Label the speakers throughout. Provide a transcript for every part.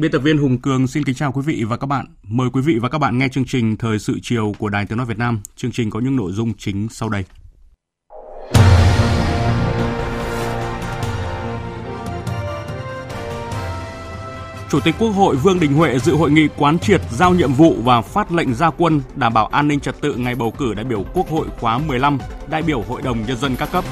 Speaker 1: Biên tập viên Hùng Cường xin kính chào quý vị và các bạn. Mời quý vị và các bạn nghe chương trình Thời sự chiều của Đài Tiếng Nói Việt Nam. Chương trình có những nội dung chính sau đây. Chủ tịch Quốc hội Vương Đình Huệ dự hội nghị quán triệt giao nhiệm vụ và phát lệnh gia quân đảm bảo an ninh trật tự ngày bầu cử đại biểu Quốc hội khóa 15, đại biểu Hội đồng Nhân dân các cấp.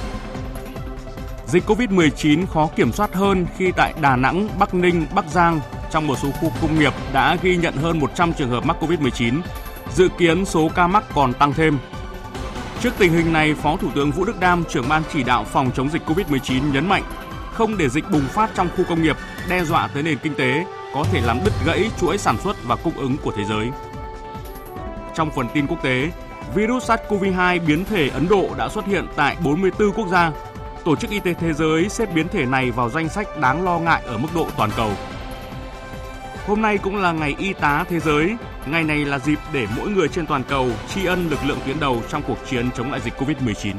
Speaker 1: Dịch COVID-19 khó kiểm soát hơn khi tại Đà Nẵng, Bắc Ninh, Bắc Giang trong một số khu công nghiệp đã ghi nhận hơn 100 trường hợp mắc COVID-19. Dự kiến số ca mắc còn tăng thêm. Trước tình hình này, Phó Thủ tướng Vũ Đức Đam, trưởng ban chỉ đạo phòng chống dịch COVID-19 nhấn mạnh không để dịch bùng phát trong khu công nghiệp đe dọa tới nền kinh tế, có thể làm đứt gãy chuỗi sản xuất và cung ứng của thế giới. Trong phần tin quốc tế, virus SARS-CoV-2 biến thể Ấn Độ đã xuất hiện tại 44 quốc gia. Tổ chức Y tế Thế giới xếp biến thể này vào danh sách đáng lo ngại ở mức độ toàn cầu. Hôm nay cũng là ngày y tá thế giới. Ngày này là dịp để mỗi người trên toàn cầu tri ân lực lượng tuyến đầu trong cuộc chiến chống lại dịch Covid-19.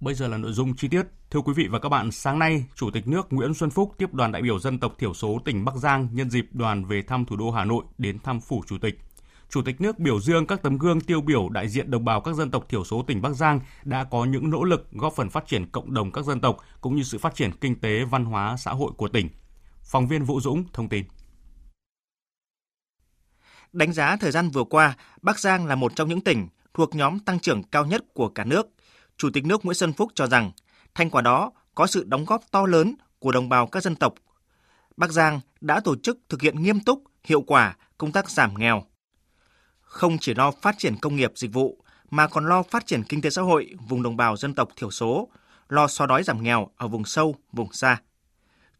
Speaker 1: Bây giờ là nội dung chi tiết. Thưa quý vị và các bạn, sáng nay, Chủ tịch nước Nguyễn Xuân Phúc tiếp đoàn đại biểu dân tộc thiểu số tỉnh Bắc Giang nhân dịp đoàn về thăm thủ đô Hà Nội đến thăm phủ Chủ tịch. Chủ tịch nước biểu dương các tấm gương tiêu biểu đại diện đồng bào các dân tộc thiểu số tỉnh Bắc Giang đã có những nỗ lực góp phần phát triển cộng đồng các dân tộc cũng như sự phát triển kinh tế, văn hóa, xã hội của tỉnh. Phóng viên Vũ Dũng thông tin.
Speaker 2: Đánh giá thời gian vừa qua, Bắc Giang là một trong những tỉnh thuộc nhóm tăng trưởng cao nhất của cả nước. Chủ tịch nước Nguyễn Xuân Phúc cho rằng, thành quả đó có sự đóng góp to lớn của đồng bào các dân tộc. Bắc Giang đã tổ chức thực hiện nghiêm túc, hiệu quả công tác giảm nghèo, không chỉ lo phát triển công nghiệp dịch vụ mà còn lo phát triển kinh tế xã hội vùng đồng bào dân tộc thiểu số, lo xóa đói giảm nghèo ở vùng sâu, vùng xa.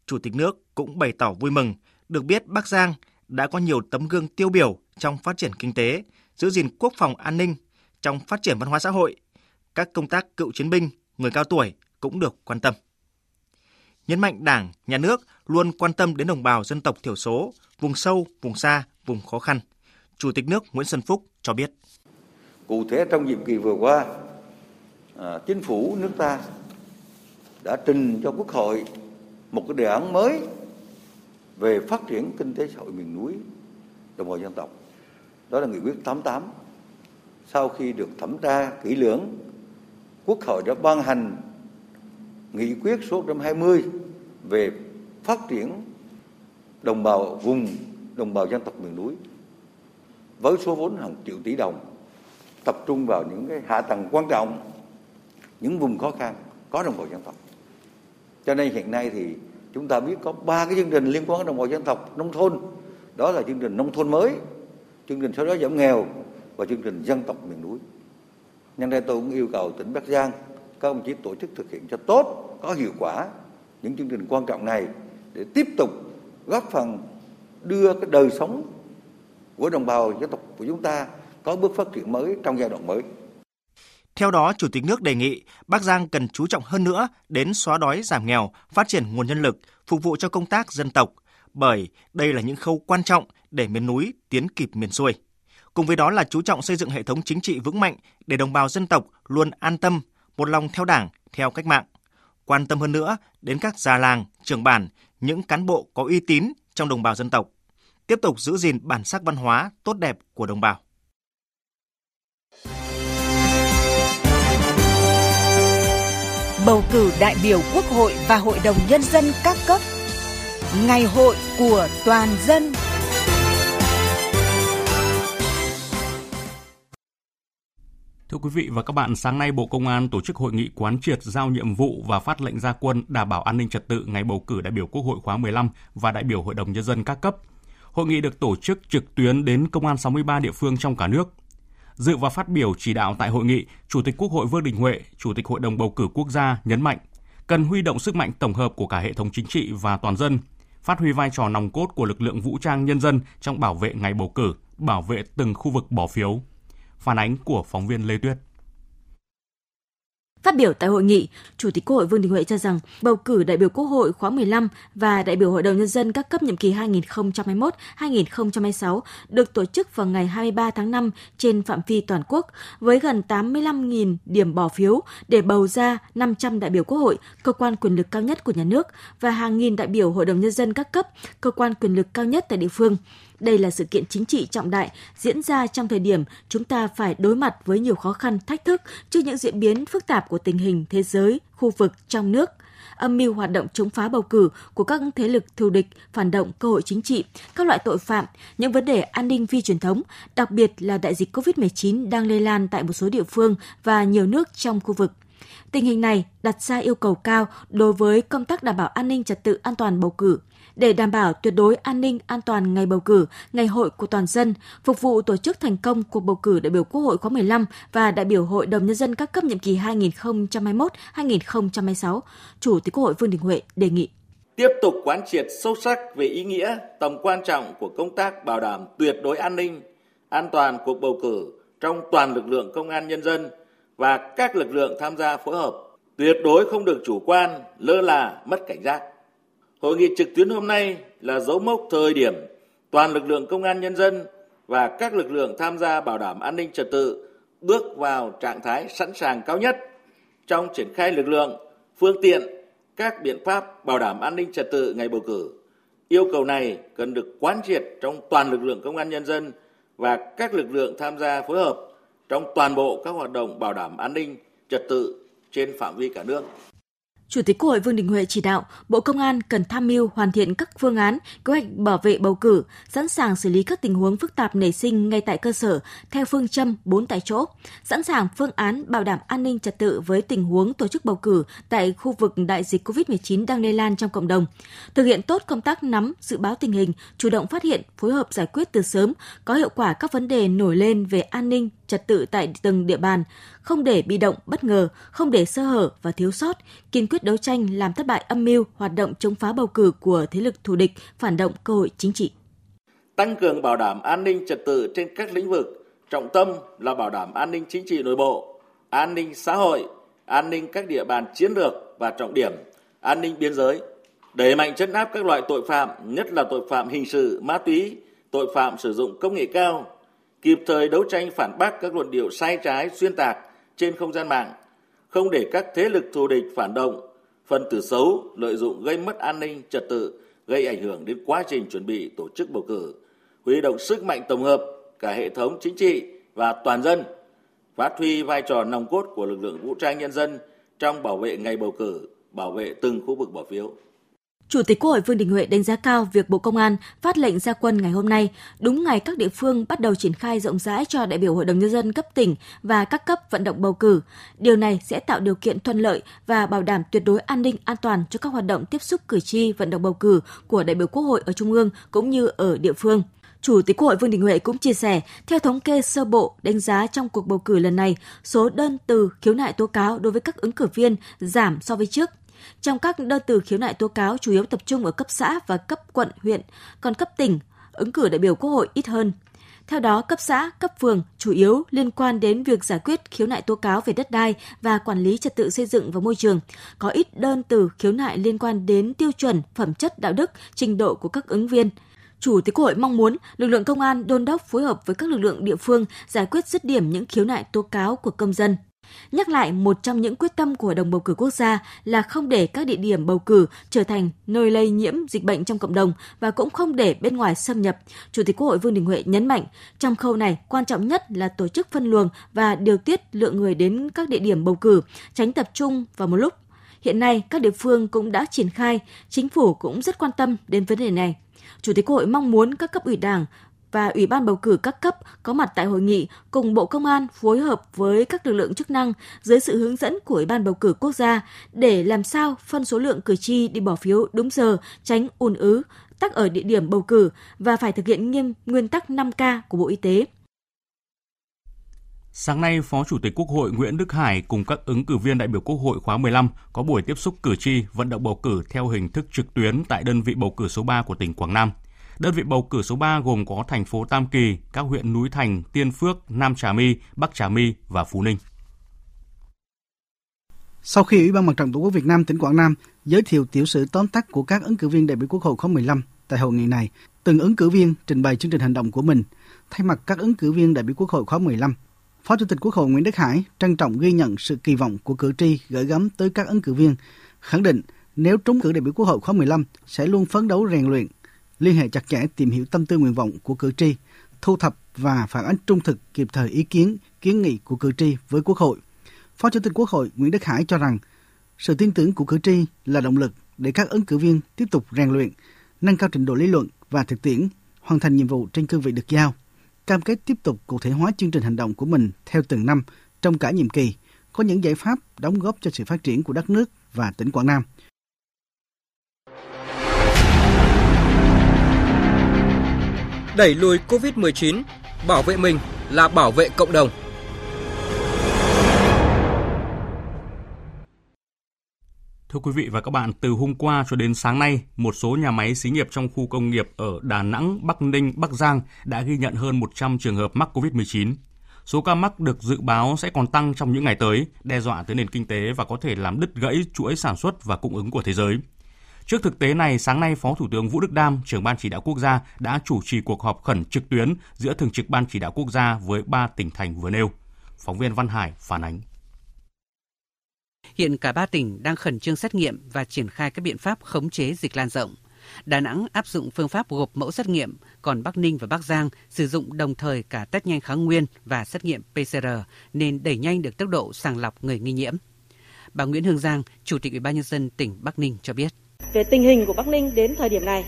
Speaker 2: Chủ tịch nước cũng bày tỏ vui mừng được biết Bắc Giang đã có nhiều tấm gương tiêu biểu trong phát triển kinh tế, giữ gìn quốc phòng an ninh, trong phát triển văn hóa xã hội. Các công tác cựu chiến binh, người cao tuổi cũng được quan tâm. Nhấn mạnh Đảng, Nhà nước luôn quan tâm đến đồng bào dân tộc thiểu số, vùng sâu, vùng xa, vùng khó khăn – Chủ tịch nước Nguyễn Xuân Phúc cho biết.
Speaker 3: Cụ thể trong nhiệm kỳ vừa qua, à, chính phủ nước ta đã trình cho Quốc hội một cái đề án mới về phát triển kinh tế xã hội miền núi đồng bào dân tộc. Đó là nghị quyết 88. Sau khi được thẩm tra kỹ lưỡng, Quốc hội đã ban hành nghị quyết số 120 về phát triển đồng bào vùng đồng bào dân tộc miền núi với số vốn hàng triệu tỷ đồng, tập trung vào những cái hạ tầng quan trọng, những vùng khó khăn có đồng bào dân tộc. Cho nên hiện nay thì chúng ta biết có ba cái chương trình liên quan đến đồng bào dân tộc nông thôn. Đó là chương trình nông thôn mới, chương trình xóa đói giảm nghèo và chương trình dân tộc miền núi. Nhân đây tôi cũng yêu cầu tỉnh bắc giang, các ông chí tổ chức thực hiện cho tốt, có hiệu quả những chương trình quan trọng này để tiếp tục góp phần đưa cái đời sống của đồng bào dân tộc của chúng ta có bước phát triển mới trong giai đoạn mới.
Speaker 2: Theo đó, Chủ tịch nước đề nghị Bắc Giang cần chú trọng hơn nữa đến xóa đói giảm nghèo, phát triển nguồn nhân lực, phục vụ cho công tác dân tộc, bởi đây là những khâu quan trọng để miền núi tiến kịp miền xuôi. Cùng với đó là chú trọng xây dựng hệ thống chính trị vững mạnh để đồng bào dân tộc luôn an tâm, một lòng theo đảng, theo cách mạng. Quan tâm hơn nữa đến các già làng, trưởng bản, những cán bộ có uy tín trong đồng bào dân tộc tiếp tục giữ gìn bản sắc văn hóa tốt đẹp của đồng bào.
Speaker 4: Bầu cử đại biểu Quốc hội và Hội đồng Nhân dân các cấp. Ngày hội của toàn dân.
Speaker 1: Thưa quý vị và các bạn, sáng nay Bộ Công an tổ chức hội nghị quán triệt giao nhiệm vụ và phát lệnh gia quân đảm bảo an ninh trật tự ngày bầu cử đại biểu Quốc hội khóa 15 và đại biểu Hội đồng Nhân dân các cấp. Hội nghị được tổ chức trực tuyến đến Công an 63 địa phương trong cả nước. Dự và phát biểu chỉ đạo tại hội nghị, Chủ tịch Quốc hội Vương Đình Huệ, Chủ tịch Hội đồng Bầu cử Quốc gia nhấn mạnh cần huy động sức mạnh tổng hợp của cả hệ thống chính trị và toàn dân, phát huy vai trò nòng cốt của lực lượng vũ trang nhân dân trong bảo vệ ngày bầu cử, bảo vệ từng khu vực bỏ phiếu. Phản ánh của phóng viên Lê Tuyết.
Speaker 5: Phát biểu tại hội nghị, Chủ tịch Quốc hội Vương Đình Huệ cho rằng bầu cử đại biểu Quốc hội khóa 15 và đại biểu Hội đồng Nhân dân các cấp nhiệm kỳ 2021-2026 được tổ chức vào ngày 23 tháng 5 trên phạm vi toàn quốc với gần 85.000 điểm bỏ phiếu để bầu ra 500 đại biểu Quốc hội, cơ quan quyền lực cao nhất của nhà nước và hàng nghìn đại biểu Hội đồng Nhân dân các cấp, cơ quan quyền lực cao nhất tại địa phương. Đây là sự kiện chính trị trọng đại diễn ra trong thời điểm chúng ta phải đối mặt với nhiều khó khăn, thách thức trước những diễn biến phức tạp của tình hình thế giới, khu vực, trong nước âm mưu hoạt động chống phá bầu cử của các thế lực thù địch, phản động, cơ hội chính trị, các loại tội phạm, những vấn đề an ninh phi truyền thống, đặc biệt là đại dịch COVID-19 đang lây lan tại một số địa phương và nhiều nước trong khu vực. Tình hình này đặt ra yêu cầu cao đối với công tác đảm bảo an ninh trật tự an toàn bầu cử để đảm bảo tuyệt đối an ninh an toàn ngày bầu cử, ngày hội của toàn dân, phục vụ tổ chức thành công cuộc bầu cử đại biểu Quốc hội khóa 15 và đại biểu Hội đồng nhân dân các cấp nhiệm kỳ 2021-2026, Chủ tịch Quốc hội Vương Đình Huệ đề nghị
Speaker 6: tiếp tục quán triệt sâu sắc về ý nghĩa, tầm quan trọng của công tác bảo đảm tuyệt đối an ninh, an toàn cuộc bầu cử trong toàn lực lượng công an nhân dân và các lực lượng tham gia phối hợp, tuyệt đối không được chủ quan, lơ là, mất cảnh giác. Hội nghị trực tuyến hôm nay là dấu mốc thời điểm toàn lực lượng công an nhân dân và các lực lượng tham gia bảo đảm an ninh trật tự bước vào trạng thái sẵn sàng cao nhất trong triển khai lực lượng, phương tiện, các biện pháp bảo đảm an ninh trật tự ngày bầu cử. Yêu cầu này cần được quán triệt trong toàn lực lượng công an nhân dân và các lực lượng tham gia phối hợp trong toàn bộ các hoạt động bảo đảm an ninh trật tự trên phạm vi cả nước.
Speaker 5: Chủ tịch Quốc hội Vương Đình Huệ chỉ đạo Bộ Công an cần tham mưu hoàn thiện các phương án, kế hoạch bảo vệ bầu cử, sẵn sàng xử lý các tình huống phức tạp nảy sinh ngay tại cơ sở theo phương châm 4 tại chỗ, sẵn sàng phương án bảo đảm an ninh trật tự với tình huống tổ chức bầu cử tại khu vực đại dịch COVID-19 đang lây lan trong cộng đồng, thực hiện tốt công tác nắm, dự báo tình hình, chủ động phát hiện, phối hợp giải quyết từ sớm, có hiệu quả các vấn đề nổi lên về an ninh, trật tự tại từng địa bàn, không để bị động, bất ngờ, không để sơ hở và thiếu sót, kiên quyết đấu tranh làm thất bại âm mưu hoạt động chống phá bầu cử của thế lực thù địch, phản động cơ hội chính trị.
Speaker 6: Tăng cường bảo đảm an ninh trật tự trên các lĩnh vực, trọng tâm là bảo đảm an ninh chính trị nội bộ, an ninh xã hội, an ninh các địa bàn chiến lược và trọng điểm, an ninh biên giới, đẩy mạnh chấn áp các loại tội phạm, nhất là tội phạm hình sự, ma túy, tội phạm sử dụng công nghệ cao, kịp thời đấu tranh phản bác các luận điệu sai trái xuyên tạc trên không gian mạng, không để các thế lực thù địch phản động, phần tử xấu lợi dụng gây mất an ninh trật tự, gây ảnh hưởng đến quá trình chuẩn bị tổ chức bầu cử, huy động sức mạnh tổng hợp cả hệ thống chính trị và toàn dân, phát huy vai trò nòng cốt của lực lượng vũ trang nhân dân trong bảo vệ ngày bầu cử, bảo vệ từng khu vực bỏ phiếu.
Speaker 5: Chủ tịch Quốc hội Vương Đình Huệ đánh giá cao việc Bộ Công an phát lệnh gia quân ngày hôm nay, đúng ngày các địa phương bắt đầu triển khai rộng rãi cho đại biểu Hội đồng Nhân dân cấp tỉnh và các cấp vận động bầu cử. Điều này sẽ tạo điều kiện thuận lợi và bảo đảm tuyệt đối an ninh an toàn cho các hoạt động tiếp xúc cử tri vận động bầu cử của đại biểu Quốc hội ở Trung ương cũng như ở địa phương. Chủ tịch Quốc hội Vương Đình Huệ cũng chia sẻ, theo thống kê sơ bộ đánh giá trong cuộc bầu cử lần này, số đơn từ khiếu nại tố cáo đối với các ứng cử viên giảm so với trước trong các đơn từ khiếu nại tố cáo chủ yếu tập trung ở cấp xã và cấp quận, huyện, còn cấp tỉnh, ứng cử đại biểu Quốc hội ít hơn. Theo đó, cấp xã, cấp phường chủ yếu liên quan đến việc giải quyết khiếu nại tố cáo về đất đai và quản lý trật tự xây dựng và môi trường. Có ít đơn từ khiếu nại liên quan đến tiêu chuẩn, phẩm chất đạo đức, trình độ của các ứng viên. Chủ tịch Quốc hội mong muốn lực lượng công an đôn đốc phối hợp với các lực lượng địa phương giải quyết dứt điểm những khiếu nại tố cáo của công dân. Nhắc lại một trong những quyết tâm của đồng bầu cử quốc gia là không để các địa điểm bầu cử trở thành nơi lây nhiễm dịch bệnh trong cộng đồng và cũng không để bên ngoài xâm nhập. Chủ tịch Quốc hội Vương Đình Huệ nhấn mạnh, trong khâu này quan trọng nhất là tổ chức phân luồng và điều tiết lượng người đến các địa điểm bầu cử, tránh tập trung vào một lúc. Hiện nay, các địa phương cũng đã triển khai, chính phủ cũng rất quan tâm đến vấn đề này. Chủ tịch Quốc hội mong muốn các cấp ủy Đảng và Ủy ban bầu cử các cấp có mặt tại hội nghị cùng Bộ Công an phối hợp với các lực lượng chức năng dưới sự hướng dẫn của Ủy ban bầu cử quốc gia để làm sao phân số lượng cử tri đi bỏ phiếu đúng giờ, tránh ùn ứ, tắc ở địa điểm bầu cử và phải thực hiện nghiêm nguyên tắc 5K của Bộ Y tế.
Speaker 1: Sáng nay, Phó Chủ tịch Quốc hội Nguyễn Đức Hải cùng các ứng cử viên đại biểu Quốc hội khóa 15 có buổi tiếp xúc cử tri vận động bầu cử theo hình thức trực tuyến tại đơn vị bầu cử số 3 của tỉnh Quảng Nam. Đơn vị bầu cử số 3 gồm có thành phố Tam Kỳ, các huyện Núi Thành, Tiên Phước, Nam Trà My, Bắc Trà My và Phú Ninh.
Speaker 7: Sau khi Ủy ban Mặt trận Tổ quốc Việt Nam tỉnh Quảng Nam giới thiệu tiểu sử tóm tắt của các ứng cử viên đại biểu Quốc hội khóa 15 tại hội nghị này, từng ứng cử viên trình bày chương trình hành động của mình. Thay mặt các ứng cử viên đại biểu Quốc hội khóa 15, Phó Chủ tịch Quốc hội Nguyễn Đức Hải trân trọng ghi nhận sự kỳ vọng của cử tri gửi gắm tới các ứng cử viên, khẳng định nếu trúng cử đại biểu Quốc hội khóa 15 sẽ luôn phấn đấu rèn luyện, liên hệ chặt chẽ tìm hiểu tâm tư nguyện vọng của cử tri, thu thập và phản ánh trung thực kịp thời ý kiến, kiến nghị của cử tri với Quốc hội. Phó Chủ tịch Quốc hội Nguyễn Đức Hải cho rằng sự tin tưởng của cử tri là động lực để các ứng cử viên tiếp tục rèn luyện, nâng cao trình độ lý luận và thực tiễn, hoàn thành nhiệm vụ trên cương vị được giao cam kết tiếp tục cụ thể hóa chương trình hành động của mình theo từng năm trong cả nhiệm kỳ, có những giải pháp đóng góp cho sự phát triển của đất nước và tỉnh Quảng Nam.
Speaker 8: Đẩy lùi COVID-19, bảo vệ mình là bảo vệ cộng đồng.
Speaker 1: Thưa quý vị và các bạn, từ hôm qua cho đến sáng nay, một số nhà máy xí nghiệp trong khu công nghiệp ở Đà Nẵng, Bắc Ninh, Bắc Giang đã ghi nhận hơn 100 trường hợp mắc COVID-19. Số ca mắc được dự báo sẽ còn tăng trong những ngày tới, đe dọa tới nền kinh tế và có thể làm đứt gãy chuỗi sản xuất và cung ứng của thế giới. Trước thực tế này, sáng nay Phó Thủ tướng Vũ Đức Đam, trưởng Ban Chỉ đạo Quốc gia đã chủ trì cuộc họp khẩn trực tuyến giữa Thường trực Ban Chỉ đạo Quốc gia với ba tỉnh thành vừa nêu. Phóng viên Văn Hải phản ánh.
Speaker 9: Hiện cả ba tỉnh đang khẩn trương xét nghiệm và triển khai các biện pháp khống chế dịch lan rộng. Đà Nẵng áp dụng phương pháp gộp mẫu xét nghiệm, còn Bắc Ninh và Bắc Giang sử dụng đồng thời cả test nhanh kháng nguyên và xét nghiệm PCR nên đẩy nhanh được tốc độ sàng lọc người nghi nhiễm. Bà Nguyễn Hương Giang, Chủ tịch Ủy ban nhân dân tỉnh Bắc Ninh cho biết.
Speaker 10: Về tình hình của Bắc Ninh đến thời điểm này,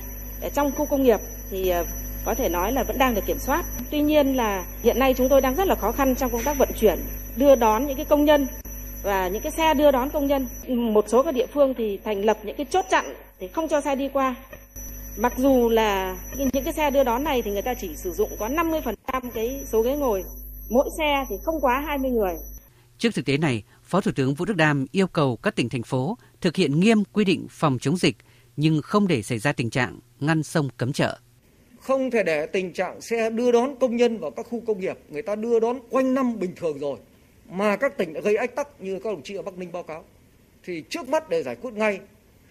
Speaker 10: trong khu công nghiệp thì ờ, có thể nói là vẫn đang được kiểm soát. Tuy nhiên là hiện nay chúng tôi đang rất là khó khăn trong công tác vận chuyển, đưa đón những cái công nhân và những cái xe đưa đón công nhân. Một số các địa phương thì thành lập những cái chốt chặn để không cho xe đi qua. Mặc dù là những cái xe đưa đón này thì người ta chỉ sử dụng có 50% cái số ghế ngồi. Mỗi xe thì không quá 20 người.
Speaker 9: Trước thực tế này, Phó Thủ tướng Vũ Đức Đam yêu cầu các tỉnh thành phố thực hiện nghiêm quy định phòng chống dịch nhưng không để xảy ra tình trạng ngăn sông cấm chợ.
Speaker 11: Không thể để tình trạng xe đưa đón công nhân vào các khu công nghiệp, người ta đưa đón quanh năm bình thường rồi mà các tỉnh đã gây ách tắc như các đồng chí ở Bắc Ninh báo cáo thì trước mắt để giải quyết ngay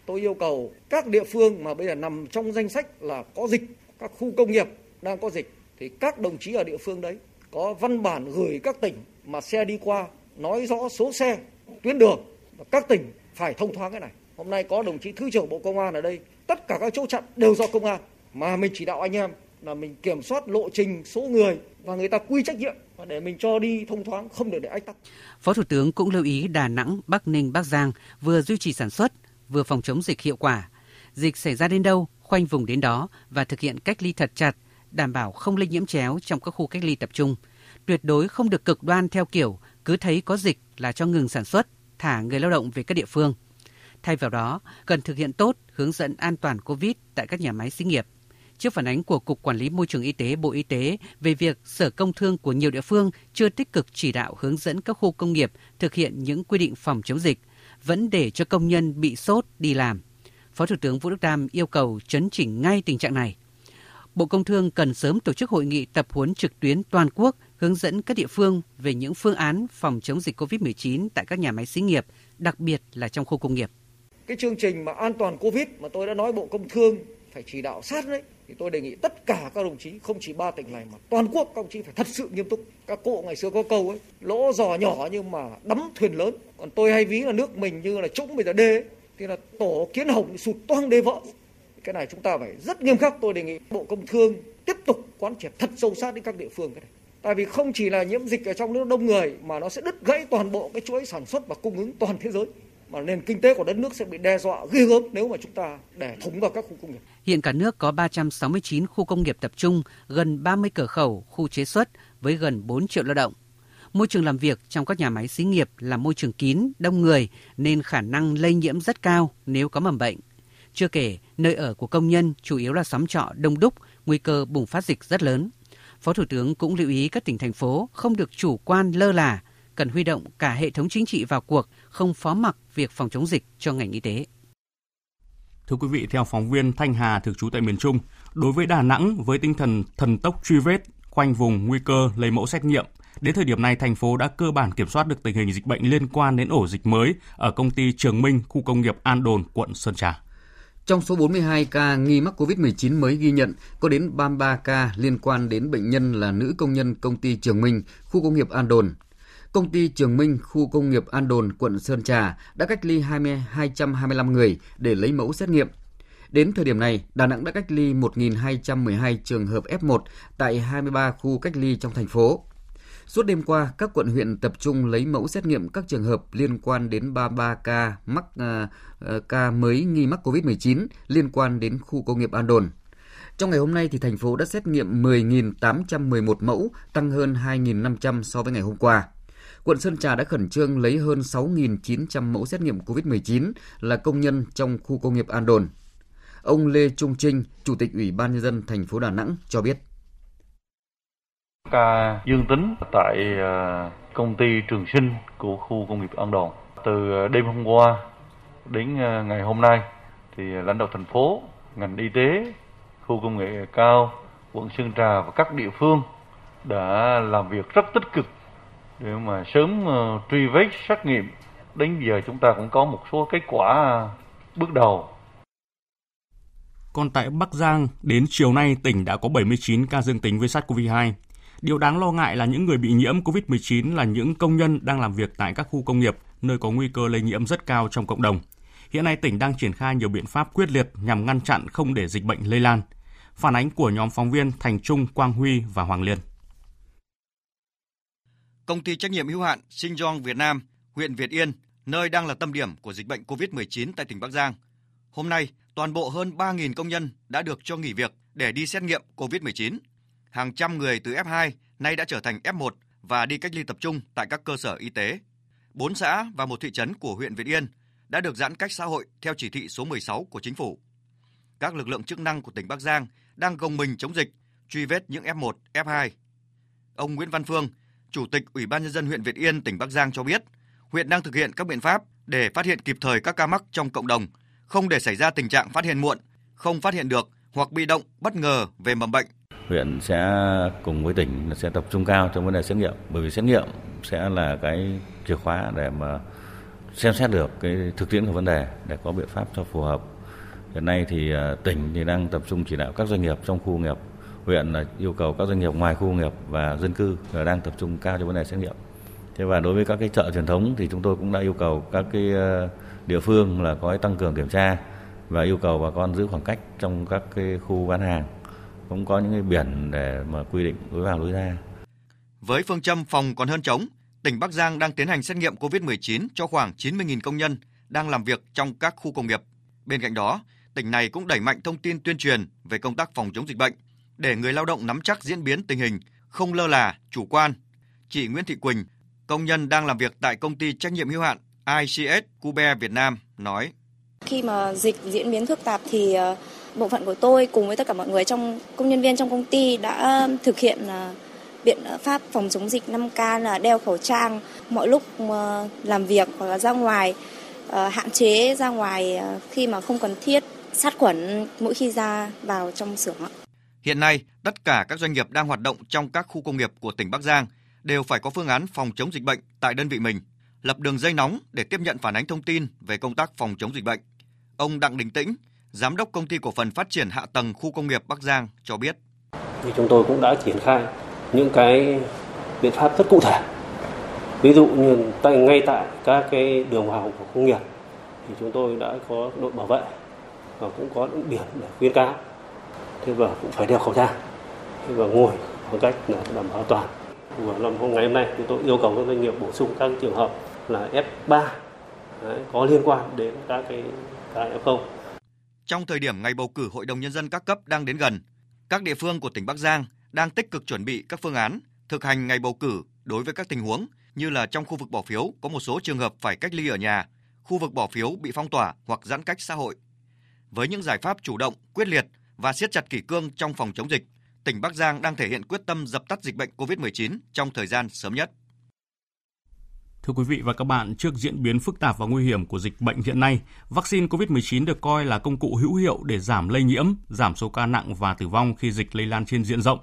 Speaker 11: tôi yêu cầu các địa phương mà bây giờ nằm trong danh sách là có dịch các khu công nghiệp đang có dịch thì các đồng chí ở địa phương đấy có văn bản gửi các tỉnh mà xe đi qua nói rõ số xe tuyến đường và các tỉnh phải thông thoáng cái này hôm nay có đồng chí thứ trưởng bộ công an ở đây tất cả các chỗ chặn đều do công an mà mình chỉ đạo anh em là mình kiểm soát lộ trình số người và người ta quy trách nhiệm và để mình cho đi thông thoáng không được để ách tắc.
Speaker 9: Phó Thủ tướng cũng lưu ý Đà Nẵng, Bắc Ninh, Bắc Giang vừa duy trì sản xuất, vừa phòng chống dịch hiệu quả. Dịch xảy ra đến đâu, khoanh vùng đến đó và thực hiện cách ly thật chặt, đảm bảo không lây nhiễm chéo trong các khu cách ly tập trung. Tuyệt đối không được cực đoan theo kiểu cứ thấy có dịch là cho ngừng sản xuất, thả người lao động về các địa phương. Thay vào đó, cần thực hiện tốt hướng dẫn an toàn COVID tại các nhà máy xí nghiệp, trước phản ánh của Cục Quản lý Môi trường Y tế Bộ Y tế về việc Sở Công Thương của nhiều địa phương chưa tích cực chỉ đạo hướng dẫn các khu công nghiệp thực hiện những quy định phòng chống dịch, vẫn để cho công nhân bị sốt đi làm. Phó Thủ tướng Vũ Đức Đam yêu cầu chấn chỉnh ngay tình trạng này. Bộ Công Thương cần sớm tổ chức hội nghị tập huấn trực tuyến toàn quốc hướng dẫn các địa phương về những phương án phòng chống dịch COVID-19 tại các nhà máy xí nghiệp, đặc biệt là trong khu công nghiệp.
Speaker 11: Cái chương trình mà an toàn COVID mà tôi đã nói Bộ Công Thương phải chỉ đạo sát đấy thì tôi đề nghị tất cả các đồng chí không chỉ ba tỉnh này mà toàn quốc các đồng chí phải thật sự nghiêm túc. Các cụ ngày xưa có câu ấy lỗ giò nhỏ nhưng mà đắm thuyền lớn. Còn tôi hay ví là nước mình như là trũng bây giờ đê ấy, thì là tổ kiến hồng sụt toang đê vỡ. Cái này chúng ta phải rất nghiêm khắc tôi đề nghị bộ công thương tiếp tục quán triệt thật sâu sát đến các địa phương cái này tại vì không chỉ là nhiễm dịch ở trong nước đông người mà nó sẽ đứt gãy toàn bộ cái chuỗi sản xuất và cung ứng toàn thế giới mà nền kinh tế của đất nước sẽ bị đe dọa ghê gớm nếu mà chúng ta để thủng vào các khu công nghiệp.
Speaker 9: Hiện cả nước có 369 khu công nghiệp tập trung, gần 30 cửa khẩu, khu chế xuất với gần 4 triệu lao động. Môi trường làm việc trong các nhà máy xí nghiệp là môi trường kín, đông người nên khả năng lây nhiễm rất cao nếu có mầm bệnh. Chưa kể, nơi ở của công nhân chủ yếu là xóm trọ đông đúc, nguy cơ bùng phát dịch rất lớn. Phó Thủ tướng cũng lưu ý các tỉnh thành phố không được chủ quan lơ là, cần huy động cả hệ thống chính trị vào cuộc, không phó mặc việc phòng chống dịch cho ngành y tế.
Speaker 1: Thưa quý vị, theo phóng viên Thanh Hà thực trú tại miền Trung, đối với Đà Nẵng với tinh thần thần tốc truy vết, khoanh vùng nguy cơ lấy mẫu xét nghiệm, đến thời điểm này thành phố đã cơ bản kiểm soát được tình hình dịch bệnh liên quan đến ổ dịch mới ở công ty Trường Minh, khu công nghiệp An Đồn, quận Sơn Trà.
Speaker 12: Trong số 42 ca nghi mắc COVID-19 mới ghi nhận, có đến 33 ca liên quan đến bệnh nhân là nữ công nhân công ty Trường Minh, khu công nghiệp An Đồn. Công ty Trường Minh, khu công nghiệp An Đồn, quận Sơn Trà đã cách ly 20, 225 người để lấy mẫu xét nghiệm. Đến thời điểm này, Đà Nẵng đã cách ly 1.212 trường hợp F1 tại 23 khu cách ly trong thành phố. Suốt đêm qua, các quận huyện tập trung lấy mẫu xét nghiệm các trường hợp liên quan đến 33 ca mắc uh, ca mới nghi mắc COVID-19 liên quan đến khu công nghiệp An Đồn. Trong ngày hôm nay thì thành phố đã xét nghiệm 10.811 mẫu, tăng hơn 2.500 so với ngày hôm qua. Quận Sơn Trà đã khẩn trương lấy hơn 6.900 mẫu xét nghiệm COVID-19 là công nhân trong khu công nghiệp An Đồn. Ông Lê Trung Trinh, Chủ tịch Ủy ban nhân dân thành phố Đà Nẵng cho biết
Speaker 13: ca dương tính tại ờ, công ty Trường Sinh của khu công nghiệp An Đồn. Từ ờ, đêm hôm qua đến ờ, ngày hôm nay thì lãnh đạo thành phố, ngành y tế, khu công nghệ cao, quận Sơn Trà và các địa phương đã làm việc rất tích cực để mà sớm truy vết xét nghiệm. Đến giờ chúng ta cũng có một số kết quả bước đầu
Speaker 1: còn tại Bắc Giang, đến chiều nay tỉnh đã có 79 ca dương tính với SARS-CoV-2. Điều đáng lo ngại là những người bị nhiễm COVID-19 là những công nhân đang làm việc tại các khu công nghiệp, nơi có nguy cơ lây nhiễm rất cao trong cộng đồng. Hiện nay tỉnh đang triển khai nhiều biện pháp quyết liệt nhằm ngăn chặn không để dịch bệnh lây lan. Phản ánh của nhóm phóng viên Thành Trung, Quang Huy và Hoàng Liên.
Speaker 14: Công ty trách nhiệm hữu hạn Sinjong Việt Nam, huyện Việt Yên, nơi đang là tâm điểm của dịch bệnh COVID-19 tại tỉnh Bắc Giang. Hôm nay, toàn bộ hơn 3.000 công nhân đã được cho nghỉ việc để đi xét nghiệm COVID-19 hàng trăm người từ F2 nay đã trở thành F1 và đi cách ly tập trung tại các cơ sở y tế. Bốn xã và một thị trấn của huyện Việt Yên đã được giãn cách xã hội theo chỉ thị số 16 của chính phủ. Các lực lượng chức năng của tỉnh Bắc Giang đang gồng mình chống dịch, truy vết những F1, F2. Ông Nguyễn Văn Phương, Chủ tịch Ủy ban nhân dân huyện Việt Yên, tỉnh Bắc Giang cho biết, huyện đang thực hiện các biện pháp để phát hiện kịp thời các ca mắc trong cộng đồng, không để xảy ra tình trạng phát hiện muộn, không phát hiện được hoặc bị động bất ngờ về mầm bệnh
Speaker 15: huyện sẽ cùng với tỉnh sẽ tập trung cao trong vấn đề xét nghiệm. Bởi vì xét nghiệm sẽ là cái chìa khóa để mà xem xét được cái thực tiễn của vấn đề để có biện pháp cho phù hợp. Hiện nay thì à, tỉnh thì đang tập trung chỉ đạo các doanh nghiệp trong khu công nghiệp. Huyện là yêu cầu các doanh nghiệp ngoài khu công nghiệp và dân cư là đang tập trung cao cho vấn đề xét nghiệm. Thế và đối với các cái chợ truyền thống thì chúng tôi cũng đã yêu cầu các cái à, địa phương là có tăng cường kiểm tra và yêu cầu bà con giữ khoảng cách trong các cái khu bán hàng cũng có những cái biển để mà quy định lối vào lối ra.
Speaker 14: Với phương châm phòng còn hơn chống, tỉnh Bắc Giang đang tiến hành xét nghiệm COVID-19 cho khoảng 90.000 công nhân đang làm việc trong các khu công nghiệp. Bên cạnh đó, tỉnh này cũng đẩy mạnh thông tin tuyên truyền về công tác phòng chống dịch bệnh để người lao động nắm chắc diễn biến tình hình, không lơ là, chủ quan. Chị Nguyễn Thị Quỳnh, công nhân đang làm việc tại công ty trách nhiệm hữu hạn ICS Cube Việt Nam nói:
Speaker 16: Khi mà dịch diễn biến phức tạp thì ờ, bộ phận của tôi cùng với tất cả mọi người trong công nhân viên trong công ty đã um, thực hiện à, biện pháp phòng chống dịch 5K là đeo khẩu trang mọi lúc ờ, làm việc hoặc là ra ngoài ờ, hạn chế ra ngoài ờ, khi mà không cần thiết sát khuẩn mỗi khi ra vào trong xưởng.
Speaker 14: Hiện nay, tất cả các doanh nghiệp đang hoạt động trong các khu công nghiệp của tỉnh Bắc Giang đều phải có phương án phòng chống dịch bệnh tại đơn vị mình, lập đường dây nóng để tiếp nhận phản ánh thông tin về công tác phòng chống dịch bệnh. Ông Đặng Đình Tĩnh, Giám đốc công ty cổ phần phát triển hạ tầng khu công nghiệp Bắc Giang cho biết.
Speaker 17: Thì chúng tôi cũng đã triển khai những cái biện pháp rất cụ thể. Ví dụ như tại ngay tại các cái đường vào của công nghiệp thì chúng tôi đã có đội bảo vệ và cũng có những biển để khuyến cáo. Thế và cũng phải đeo khẩu trang thế và ngồi khoảng cách là đảm bảo an toàn. Và năm hôm ngày hôm nay chúng tôi yêu cầu các doanh nghiệp bổ sung các trường hợp là F3 đấy, có liên quan đến các cái cái F0.
Speaker 2: Trong thời điểm ngày bầu cử Hội đồng Nhân dân các cấp đang đến gần, các địa phương của tỉnh Bắc Giang đang tích cực chuẩn bị các phương án thực hành ngày bầu cử đối với các tình huống như là trong khu vực bỏ phiếu có một số trường hợp phải cách ly ở nhà, khu vực bỏ phiếu bị phong tỏa hoặc giãn cách xã hội. Với những giải pháp chủ động, quyết liệt và siết chặt kỷ cương trong phòng chống dịch, tỉnh Bắc Giang đang thể hiện quyết tâm dập tắt dịch bệnh COVID-19 trong thời gian sớm nhất.
Speaker 1: Thưa quý vị và các bạn, trước diễn biến phức tạp và nguy hiểm của dịch bệnh hiện nay, vaccine COVID-19 được coi là công cụ hữu hiệu để giảm lây nhiễm, giảm số ca nặng và tử vong khi dịch lây lan trên diện rộng.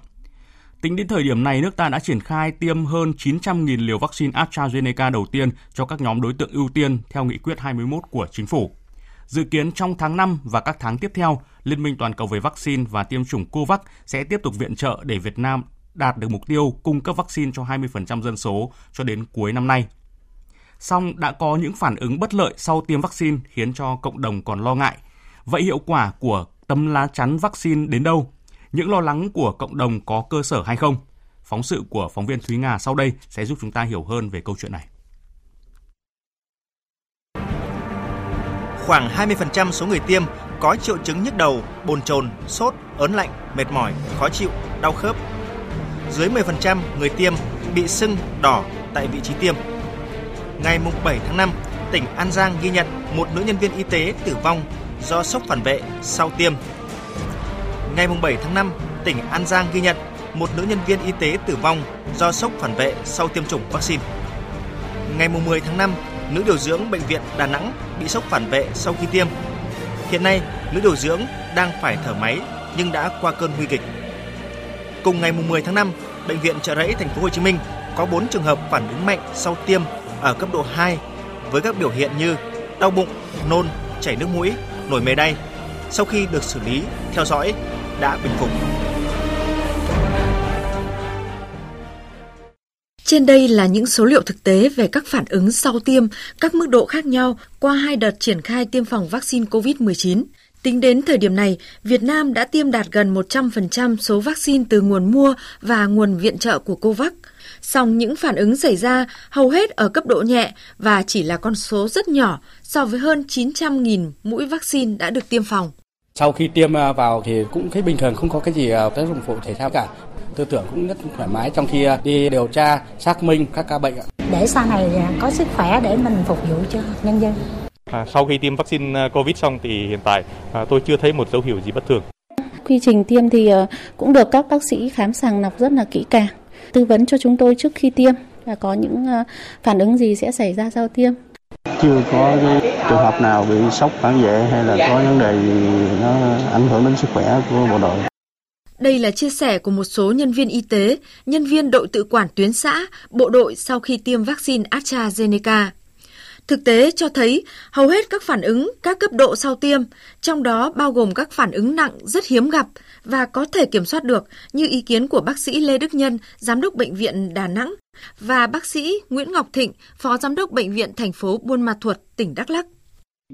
Speaker 1: Tính đến thời điểm này, nước ta đã triển khai tiêm hơn 900.000 liều vaccine AstraZeneca đầu tiên cho các nhóm đối tượng ưu tiên theo nghị quyết 21 của chính phủ. Dự kiến trong tháng 5 và các tháng tiếp theo, Liên minh toàn cầu về vaccine và tiêm chủng COVAX sẽ tiếp tục viện trợ để Việt Nam đạt được mục tiêu cung cấp vaccine cho 20% dân số cho đến cuối năm nay. Song đã có những phản ứng bất lợi sau tiêm vaccine khiến cho cộng đồng còn lo ngại. Vậy hiệu quả của tấm lá chắn vaccine đến đâu? Những lo lắng của cộng đồng có cơ sở hay không? Phóng sự của phóng viên Thúy Nga sau đây sẽ giúp chúng ta hiểu hơn về câu chuyện này.
Speaker 2: Khoảng 20% số người tiêm có triệu chứng nhức đầu, bồn chồn, sốt, ớn lạnh, mệt mỏi, khó chịu, đau khớp. Dưới 10% người tiêm bị sưng, đỏ tại vị trí tiêm. Ngày 7 tháng 5, tỉnh An Giang ghi nhận một nữ nhân viên y tế tử vong do sốc phản vệ sau tiêm. Ngày 7 tháng 5, tỉnh An Giang ghi nhận một nữ nhân viên y tế tử vong do sốc phản vệ sau tiêm chủng vaccine. Ngày 10 tháng 5, nữ điều dưỡng bệnh viện Đà Nẵng bị sốc phản vệ sau khi tiêm. Hiện nay, nữ điều dưỡng đang phải thở máy nhưng đã qua cơn nguy kịch. Cùng ngày 10 tháng 5, bệnh viện Trợ Rẫy thành phố Hồ Chí Minh có 4 trường hợp phản ứng mạnh sau tiêm ở cấp độ 2 với các biểu hiện như đau bụng, nôn, chảy nước mũi, nổi mề đay. Sau khi được xử lý, theo dõi đã bình phục.
Speaker 18: Trên đây là những số liệu thực tế về các phản ứng sau tiêm, các mức độ khác nhau qua hai đợt triển khai tiêm phòng vaccine COVID-19. Tính đến thời điểm này, Việt Nam đã tiêm đạt gần 100% số vaccine từ nguồn mua và nguồn viện trợ của COVAX. Song những phản ứng xảy ra hầu hết ở cấp độ nhẹ và chỉ là con số rất nhỏ so với hơn 900.000 mũi vaccine đã được tiêm phòng.
Speaker 19: Sau khi tiêm à, vào thì cũng thấy bình thường, không có cái gì à, tác dụng phụ thể thao cả. Tư tưởng cũng rất thoải mái trong khi à, đi điều tra, xác minh các ca bệnh.
Speaker 20: Để sau này có sức khỏe để mình phục vụ cho nhân dân.
Speaker 21: À, sau khi tiêm vaccine COVID xong thì hiện tại à, tôi chưa thấy một dấu hiệu gì bất thường.
Speaker 22: Quy trình tiêm thì cũng được các bác sĩ khám sàng lọc rất là kỹ càng, tư vấn cho chúng tôi trước khi tiêm và có những phản ứng gì sẽ xảy ra sau tiêm.
Speaker 23: Chưa có cái trường hợp nào bị sốc phản vệ hay là có vấn đề gì nó ảnh hưởng đến sức khỏe của bộ đội.
Speaker 18: Đây là chia sẻ của một số nhân viên y tế, nhân viên đội tự quản tuyến xã, bộ đội sau khi tiêm vaccine AstraZeneca. Thực tế cho thấy hầu hết các phản ứng các cấp độ sau tiêm, trong đó bao gồm các phản ứng nặng rất hiếm gặp và có thể kiểm soát được như ý kiến của bác sĩ Lê Đức Nhân, giám đốc bệnh viện Đà Nẵng và bác sĩ Nguyễn Ngọc Thịnh, phó giám đốc bệnh viện thành phố Buôn Ma Thuột, tỉnh Đắk Lắk.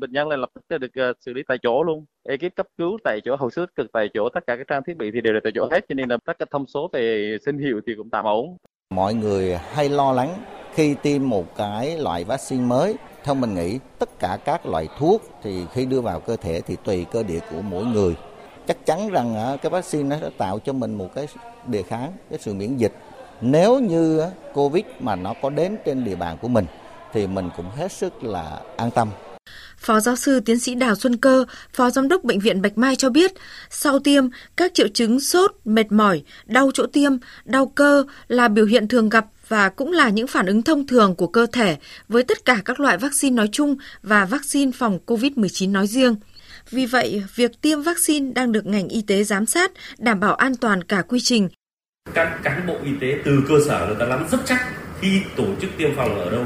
Speaker 24: Bệnh nhân là lập tức được ờ, xử lý tại chỗ luôn. Ekip cấp cứu tại chỗ, hồi sức cực tại chỗ, tất cả các trang thiết bị thì đều là tại chỗ hết, cho nên là tất cả thông số về sinh hiệu thì cũng tạm ổn.
Speaker 25: Mọi người hay lo lắng khi tiêm một cái loại vaccine mới theo mình nghĩ tất cả các loại thuốc thì khi đưa vào cơ thể thì tùy cơ địa của mỗi người. Chắc chắn rằng à, cái vaccine nó sẽ tạo cho mình một cái đề kháng cái sự miễn dịch. Nếu như à, covid mà nó có đến trên địa bàn của mình thì mình cũng hết sức là an tâm.
Speaker 18: Phó giáo sư tiến sĩ Đào Xuân Cơ, Phó Giám đốc Bệnh viện Bạch Mai cho biết, sau tiêm, các triệu chứng sốt, mệt mỏi, đau chỗ tiêm, đau cơ là biểu hiện thường gặp và cũng là những phản ứng thông thường của cơ thể với tất cả các loại vaccine nói chung và vaccine phòng COVID-19 nói riêng. Vì vậy, việc tiêm vaccine đang được ngành y tế giám sát, đảm bảo an toàn cả quy trình.
Speaker 26: Các cán bộ y tế từ cơ sở người ta nắm rất chắc khi tổ chức tiêm phòng ở đâu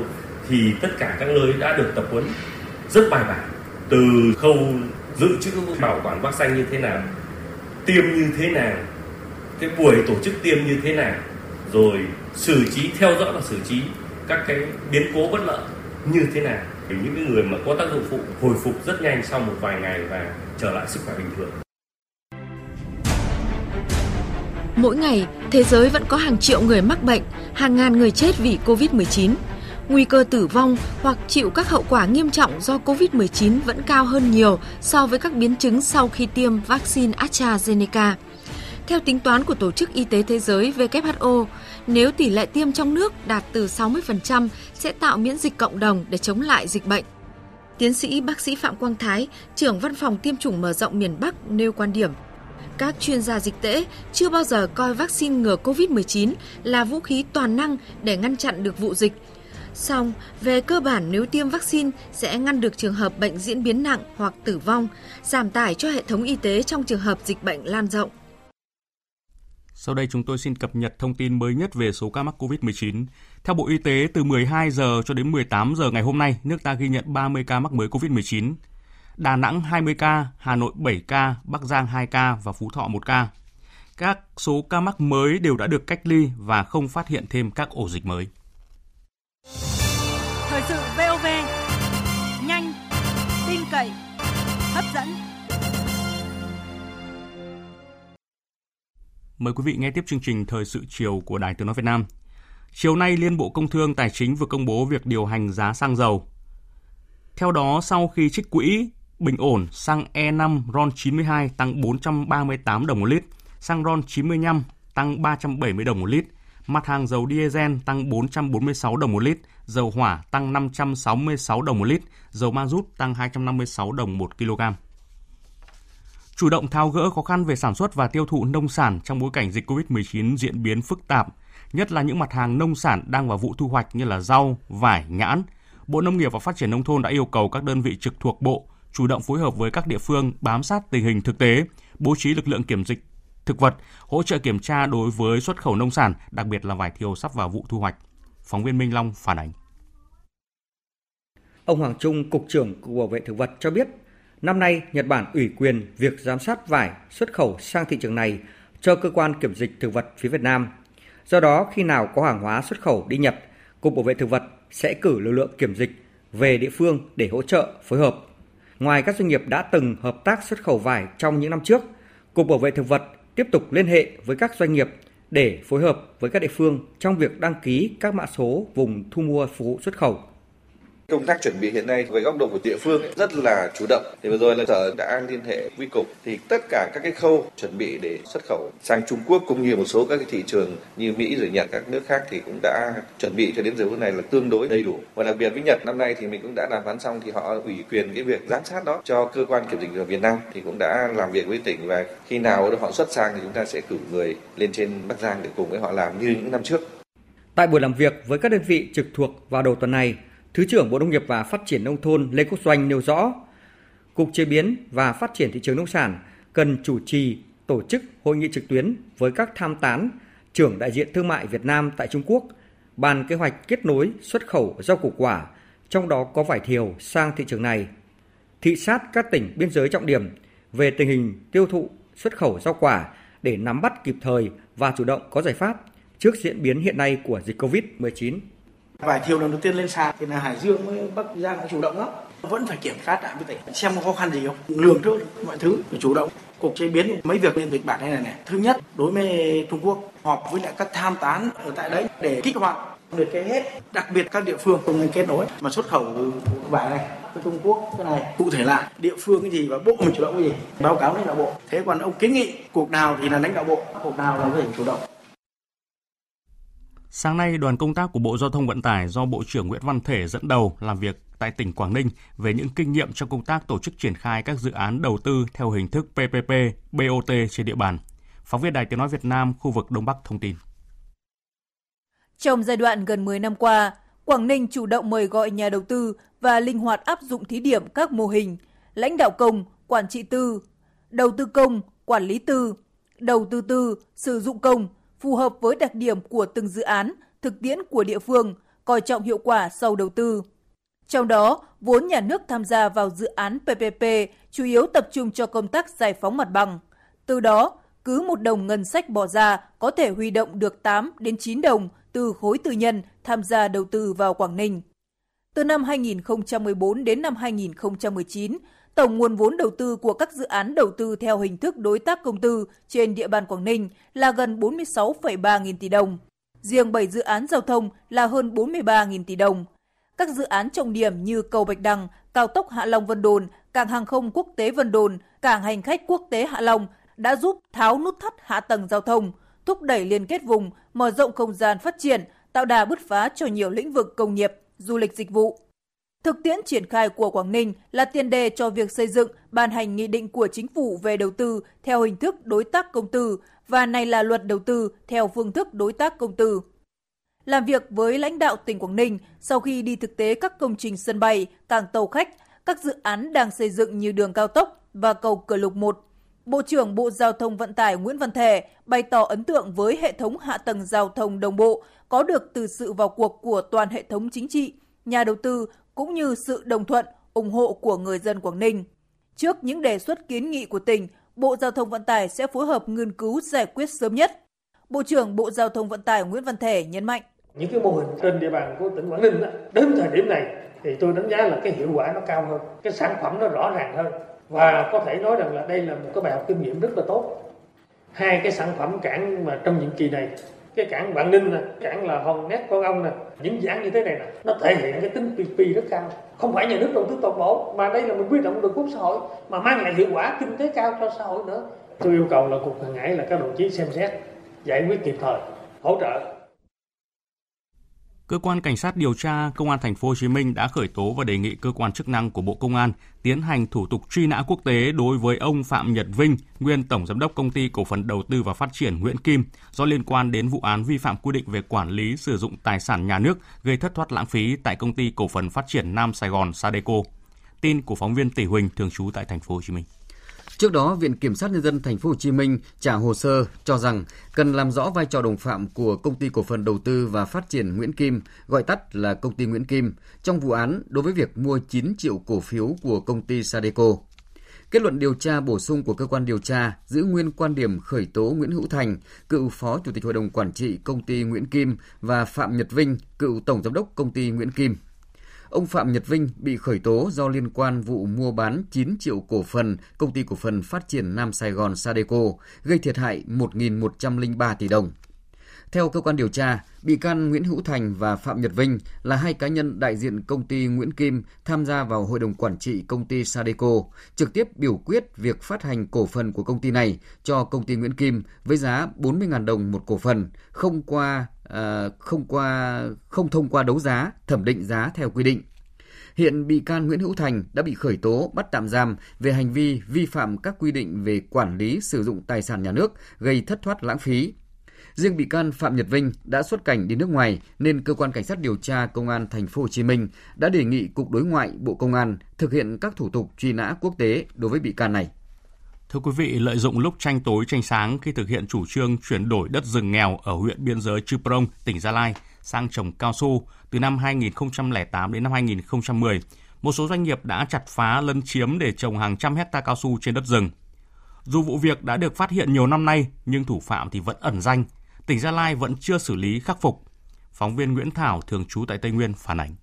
Speaker 26: thì tất cả các nơi đã được tập huấn rất bài bản từ khâu dự trữ bảo quản vaccine như thế nào tiêm như thế nào cái buổi tổ chức tiêm như thế nào rồi xử trí theo dõi và xử trí các cái biến cố bất lợi như thế nào để những cái người mà có tác dụng phụ hồi phục rất nhanh sau một vài ngày và trở lại sức khỏe bình thường.
Speaker 18: Mỗi ngày, thế giới vẫn có hàng triệu người mắc bệnh, hàng ngàn người chết vì Covid-19. Nguy cơ tử vong hoặc chịu các hậu quả nghiêm trọng do COVID-19 vẫn cao hơn nhiều so với các biến chứng sau khi tiêm vaccine AstraZeneca. Theo tính toán của Tổ chức Y tế Thế giới WHO, nếu tỷ lệ tiêm trong nước đạt từ 60% sẽ tạo miễn dịch cộng đồng để chống lại dịch bệnh. Tiến sĩ bác sĩ Phạm Quang Thái, trưởng văn phòng tiêm chủng mở rộng miền Bắc nêu quan điểm. Các chuyên gia dịch tễ chưa bao giờ coi vaccine ngừa COVID-19 là vũ khí toàn năng để ngăn chặn được vụ dịch. Song, về cơ bản nếu tiêm vaccine sẽ ngăn được trường hợp bệnh diễn biến nặng hoặc tử vong, giảm tải cho hệ thống y tế trong trường hợp dịch bệnh lan rộng.
Speaker 1: Sau đây chúng tôi xin cập nhật thông tin mới nhất về số ca mắc COVID-19. Theo Bộ Y tế, từ 12 giờ cho đến 18 giờ ngày hôm nay, nước ta ghi nhận 30 ca mắc mới COVID-19. Đà Nẵng 20 ca, Hà Nội 7 ca, Bắc Giang 2 ca và Phú Thọ 1 ca. Các số ca mắc mới đều đã được cách ly và không phát hiện thêm các ổ dịch mới.
Speaker 27: Thời sự VOV, nhanh, tin cậy, hấp dẫn.
Speaker 1: Mời quý vị nghe tiếp chương trình Thời sự chiều của Đài Tiếng Nói Việt Nam. Chiều nay, Liên Bộ Công Thương Tài chính vừa công bố việc điều hành giá xăng dầu. Theo đó, sau khi trích quỹ, bình ổn xăng E5 RON 92 tăng 438 đồng một lít, xăng RON 95 tăng 370 đồng một lít, mặt hàng dầu diesel tăng 446 đồng một lít, dầu hỏa tăng 566 đồng một lít, dầu ma rút tăng 256 đồng một kg chủ động tháo gỡ khó khăn về sản xuất và tiêu thụ nông sản trong bối cảnh dịch COVID-19 diễn biến phức tạp, nhất là những mặt hàng nông sản đang vào vụ thu hoạch như là rau, vải, nhãn. Bộ Nông nghiệp và Phát triển nông thôn đã yêu cầu các đơn vị trực thuộc bộ chủ động phối hợp với các địa phương bám sát tình hình thực tế, bố trí lực lượng kiểm dịch thực vật, hỗ trợ kiểm tra đối với xuất khẩu nông sản, đặc biệt là vải thiều sắp vào vụ thu hoạch. Phóng viên Minh Long phản ánh.
Speaker 28: Ông Hoàng Trung, Cục trưởng Cục Bảo vệ Thực vật cho biết, Năm nay, Nhật Bản ủy quyền việc giám sát vải xuất khẩu sang thị trường này cho cơ quan kiểm dịch thực vật phía Việt Nam. Do đó, khi nào có hàng hóa xuất khẩu đi Nhật, Cục Bảo vệ Thực vật sẽ cử lực lượng kiểm dịch về địa phương để hỗ trợ, phối hợp. Ngoài các doanh nghiệp đã từng hợp tác xuất khẩu vải trong những năm trước, Cục Bảo vệ Thực vật tiếp tục liên hệ với các doanh nghiệp để phối hợp với các địa phương trong việc đăng ký các mã số vùng thu mua phục vụ xuất khẩu
Speaker 29: Công tác chuẩn bị hiện nay với góc độ của địa phương rất là chủ động. Thì vừa rồi là sở đã liên hệ quy cục thì tất cả các cái khâu chuẩn bị để xuất khẩu sang Trung Quốc cũng như một số các cái thị trường như Mỹ rồi Nhật các nước khác thì cũng đã chuẩn bị cho đến giờ phút này là tương đối đầy đủ. Và đặc biệt với Nhật năm nay thì mình cũng đã đàm phán xong thì họ ủy quyền cái việc giám sát đó cho cơ quan kiểm dịch ở Việt Nam thì cũng đã làm việc với tỉnh và khi nào họ xuất sang thì chúng ta sẽ cử người lên trên Bắc Giang để cùng với họ làm như những năm trước.
Speaker 28: Tại buổi làm việc với các đơn vị trực thuộc vào đầu tuần này, Thứ trưởng Bộ Nông nghiệp và Phát triển Nông thôn Lê Quốc Doanh nêu rõ, Cục Chế biến và Phát triển Thị trường Nông sản cần chủ trì tổ chức hội nghị trực tuyến với các tham tán, trưởng đại diện thương mại Việt Nam tại Trung Quốc, bàn kế hoạch kết nối xuất khẩu rau củ quả, trong đó có vải thiều sang thị trường này, thị sát các tỉnh biên giới trọng điểm về tình hình tiêu thụ xuất khẩu rau quả để nắm bắt kịp thời và chủ động có giải pháp trước diễn biến hiện nay của dịch COVID-19.
Speaker 22: Vài thiều lần đầu tiên lên sàn thì là Hải Dương với Bắc Giang chủ động lắm. Vẫn phải kiểm soát lại với tỉnh xem có khó khăn gì không. Lường trước mọi thứ phải chủ động. Cục chế biến mấy việc lên kịch bản này này. Thứ nhất, đối với Trung Quốc họp với lại các tham tán ở tại đấy để kích hoạt được cái hết đặc biệt các địa phương cùng nên kết nối mà xuất khẩu vải này với Trung Quốc cái này cụ thể lại địa phương cái gì và bộ mình chủ động cái gì báo cáo lãnh đạo bộ thế còn ông kiến nghị cuộc nào thì là lãnh đạo bộ cuộc nào là phải chủ động
Speaker 1: Sáng nay, đoàn công tác của Bộ Giao thông Vận tải do Bộ trưởng Nguyễn Văn Thể dẫn đầu làm việc tại tỉnh Quảng Ninh về những kinh nghiệm trong công tác tổ chức triển khai các dự án đầu tư theo hình thức PPP, BOT trên địa bàn. Phóng viên Đài Tiếng Nói Việt Nam, khu vực Đông Bắc thông tin.
Speaker 30: Trong giai đoạn gần 10 năm qua, Quảng Ninh chủ động mời gọi nhà đầu tư và linh hoạt áp dụng thí điểm các mô hình lãnh đạo công, quản trị tư, đầu tư công, quản lý tư, đầu tư tư, sử dụng công, phù hợp với đặc điểm của từng dự án, thực tiễn của địa phương, coi trọng hiệu quả sau đầu tư. Trong đó, vốn nhà nước tham gia vào dự án PPP chủ yếu tập trung cho công tác giải phóng mặt bằng. Từ đó, cứ một đồng ngân sách bỏ ra có thể huy động được 8 đến 9 đồng từ khối tư nhân tham gia đầu tư vào Quảng Ninh. Từ năm 2014 đến năm 2019, Tổng nguồn vốn đầu tư của các dự án đầu tư theo hình thức đối tác công tư trên địa bàn Quảng Ninh là gần 46,3 nghìn tỷ đồng. Riêng 7 dự án giao thông là hơn 43 nghìn tỷ đồng. Các dự án trọng điểm như cầu Bạch Đằng, cao tốc Hạ Long Vân Đồn, cảng hàng không quốc tế Vân Đồn, cảng hành khách quốc tế Hạ Long đã giúp tháo nút thắt hạ tầng giao thông, thúc đẩy liên kết vùng, mở rộng không gian phát triển, tạo đà bứt phá cho nhiều lĩnh vực công nghiệp, du lịch dịch vụ. Thực tiễn triển khai của Quảng Ninh là tiền đề cho việc xây dựng, ban hành nghị định của chính phủ về đầu tư theo hình thức đối tác công tư và này là luật đầu tư theo phương thức đối tác công tư. Làm việc với lãnh đạo tỉnh Quảng Ninh sau khi đi thực tế các công trình sân bay, cảng tàu khách, các dự án đang xây dựng như đường cao tốc và cầu Cửa Lục 1, Bộ trưởng Bộ Giao thông Vận tải Nguyễn Văn Thể bày tỏ ấn tượng với hệ thống hạ tầng giao thông đồng bộ có được từ sự vào cuộc của toàn hệ thống chính trị, nhà đầu tư cũng như sự đồng thuận, ủng hộ của người dân Quảng Ninh. Trước những đề xuất kiến nghị của tỉnh, Bộ Giao thông Vận tải sẽ phối hợp nghiên cứu giải quyết sớm nhất. Bộ trưởng Bộ Giao thông Vận tải Nguyễn Văn Thể nhấn mạnh.
Speaker 31: Những cái mô hình trên địa bàn của tỉnh Quảng Ninh đó, đến thời điểm này thì tôi đánh giá là cái hiệu quả nó cao hơn, cái sản phẩm nó rõ ràng hơn và có thể nói rằng là đây là một cái bài học kinh nghiệm rất là tốt. Hai cái sản phẩm cảng mà trong nhiệm kỳ này cái cảng Vạn Ninh nè, cảng là Hòn Nét Con Ông nè, những dự án như thế này nè, nó thể hiện cái tính PPP rất cao. Không phải nhà nước đầu tư toàn bộ, mà đây là mình quy động được vốn xã hội mà mang lại hiệu quả kinh tế cao cho xã hội nữa. Tôi yêu cầu là cục hàng hải là các đồng chí xem xét, giải quyết kịp thời, hỗ trợ
Speaker 1: Cơ quan cảnh sát điều tra Công an thành phố Hồ Chí Minh đã khởi tố và đề nghị cơ quan chức năng của Bộ Công an tiến hành thủ tục truy nã quốc tế đối với ông Phạm Nhật Vinh, nguyên tổng giám đốc công ty cổ phần đầu tư và phát triển Nguyễn Kim do liên quan đến vụ án vi phạm quy định về quản lý sử dụng tài sản nhà nước gây thất thoát lãng phí tại công ty cổ phần phát triển Nam Sài Gòn Sadeco. Tin của phóng viên Tỷ Huỳnh thường trú tại thành phố Hồ Chí Minh.
Speaker 12: Trước đó, Viện Kiểm sát nhân dân thành phố Hồ Chí Minh trả hồ sơ cho rằng cần làm rõ vai trò đồng phạm của công ty cổ phần đầu tư và phát triển Nguyễn Kim, gọi tắt là công ty Nguyễn Kim, trong vụ án đối với việc mua 9 triệu cổ phiếu của công ty Sadeco. Kết luận điều tra bổ sung của cơ quan điều tra giữ nguyên quan điểm khởi tố Nguyễn Hữu Thành, cựu Phó Chủ tịch Hội đồng Quản trị công ty Nguyễn Kim và Phạm Nhật Vinh, cựu Tổng Giám đốc công ty Nguyễn Kim ông Phạm Nhật Vinh bị khởi tố do liên quan vụ mua bán 9 triệu cổ phần công ty cổ phần phát triển Nam Sài Gòn Sadeco, gây thiệt hại 1.103 tỷ đồng. Theo cơ quan điều tra, bị can Nguyễn Hữu Thành và Phạm Nhật Vinh là hai cá nhân đại diện công ty Nguyễn Kim tham gia vào hội đồng quản trị công ty Sadeco, trực tiếp biểu quyết việc phát hành cổ phần của công ty này cho công ty Nguyễn Kim với giá 40.000 đồng một cổ phần, không qua uh, không qua không thông qua đấu giá, thẩm định giá theo quy định. Hiện bị can Nguyễn Hữu Thành đã bị khởi tố bắt tạm giam về hành vi vi phạm các quy định về quản lý sử dụng tài sản nhà nước gây thất thoát lãng phí, Riêng bị can Phạm Nhật Vinh đã xuất cảnh đi nước ngoài nên cơ quan cảnh sát điều tra công an thành phố Hồ Chí Minh đã đề nghị cục đối ngoại Bộ Công an thực hiện các thủ tục truy nã quốc tế đối với bị can này.
Speaker 1: Thưa quý vị, lợi dụng lúc tranh tối tranh sáng khi thực hiện chủ trương chuyển đổi đất rừng nghèo ở huyện biên giới Chư Prong, tỉnh Gia Lai sang trồng cao su từ năm 2008 đến năm 2010, một số doanh nghiệp đã chặt phá lấn chiếm để trồng hàng trăm hecta cao su trên đất rừng. Dù vụ việc đã được phát hiện nhiều năm nay, nhưng thủ phạm thì vẫn ẩn danh, tỉnh Gia Lai vẫn chưa xử lý khắc phục. Phóng viên Nguyễn Thảo thường trú tại Tây Nguyên phản ánh.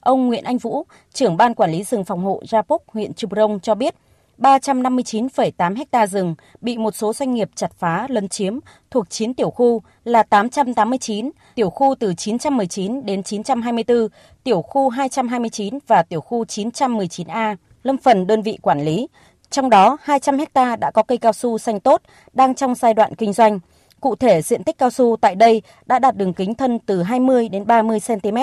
Speaker 32: Ông Nguyễn Anh Vũ, trưởng ban quản lý rừng phòng hộ Japok, huyện Trư Prong cho biết, 359,8 ha rừng bị một số doanh nghiệp chặt phá lấn chiếm thuộc 9 tiểu khu là 889, tiểu khu từ 919 đến 924, tiểu khu 229 và tiểu khu 919A, lâm phần đơn vị quản lý. Trong đó, 200 ha đã có cây cao su xanh tốt, đang trong giai đoạn kinh doanh. Cụ thể, diện tích cao su tại đây đã đạt đường kính thân từ 20 đến 30 cm.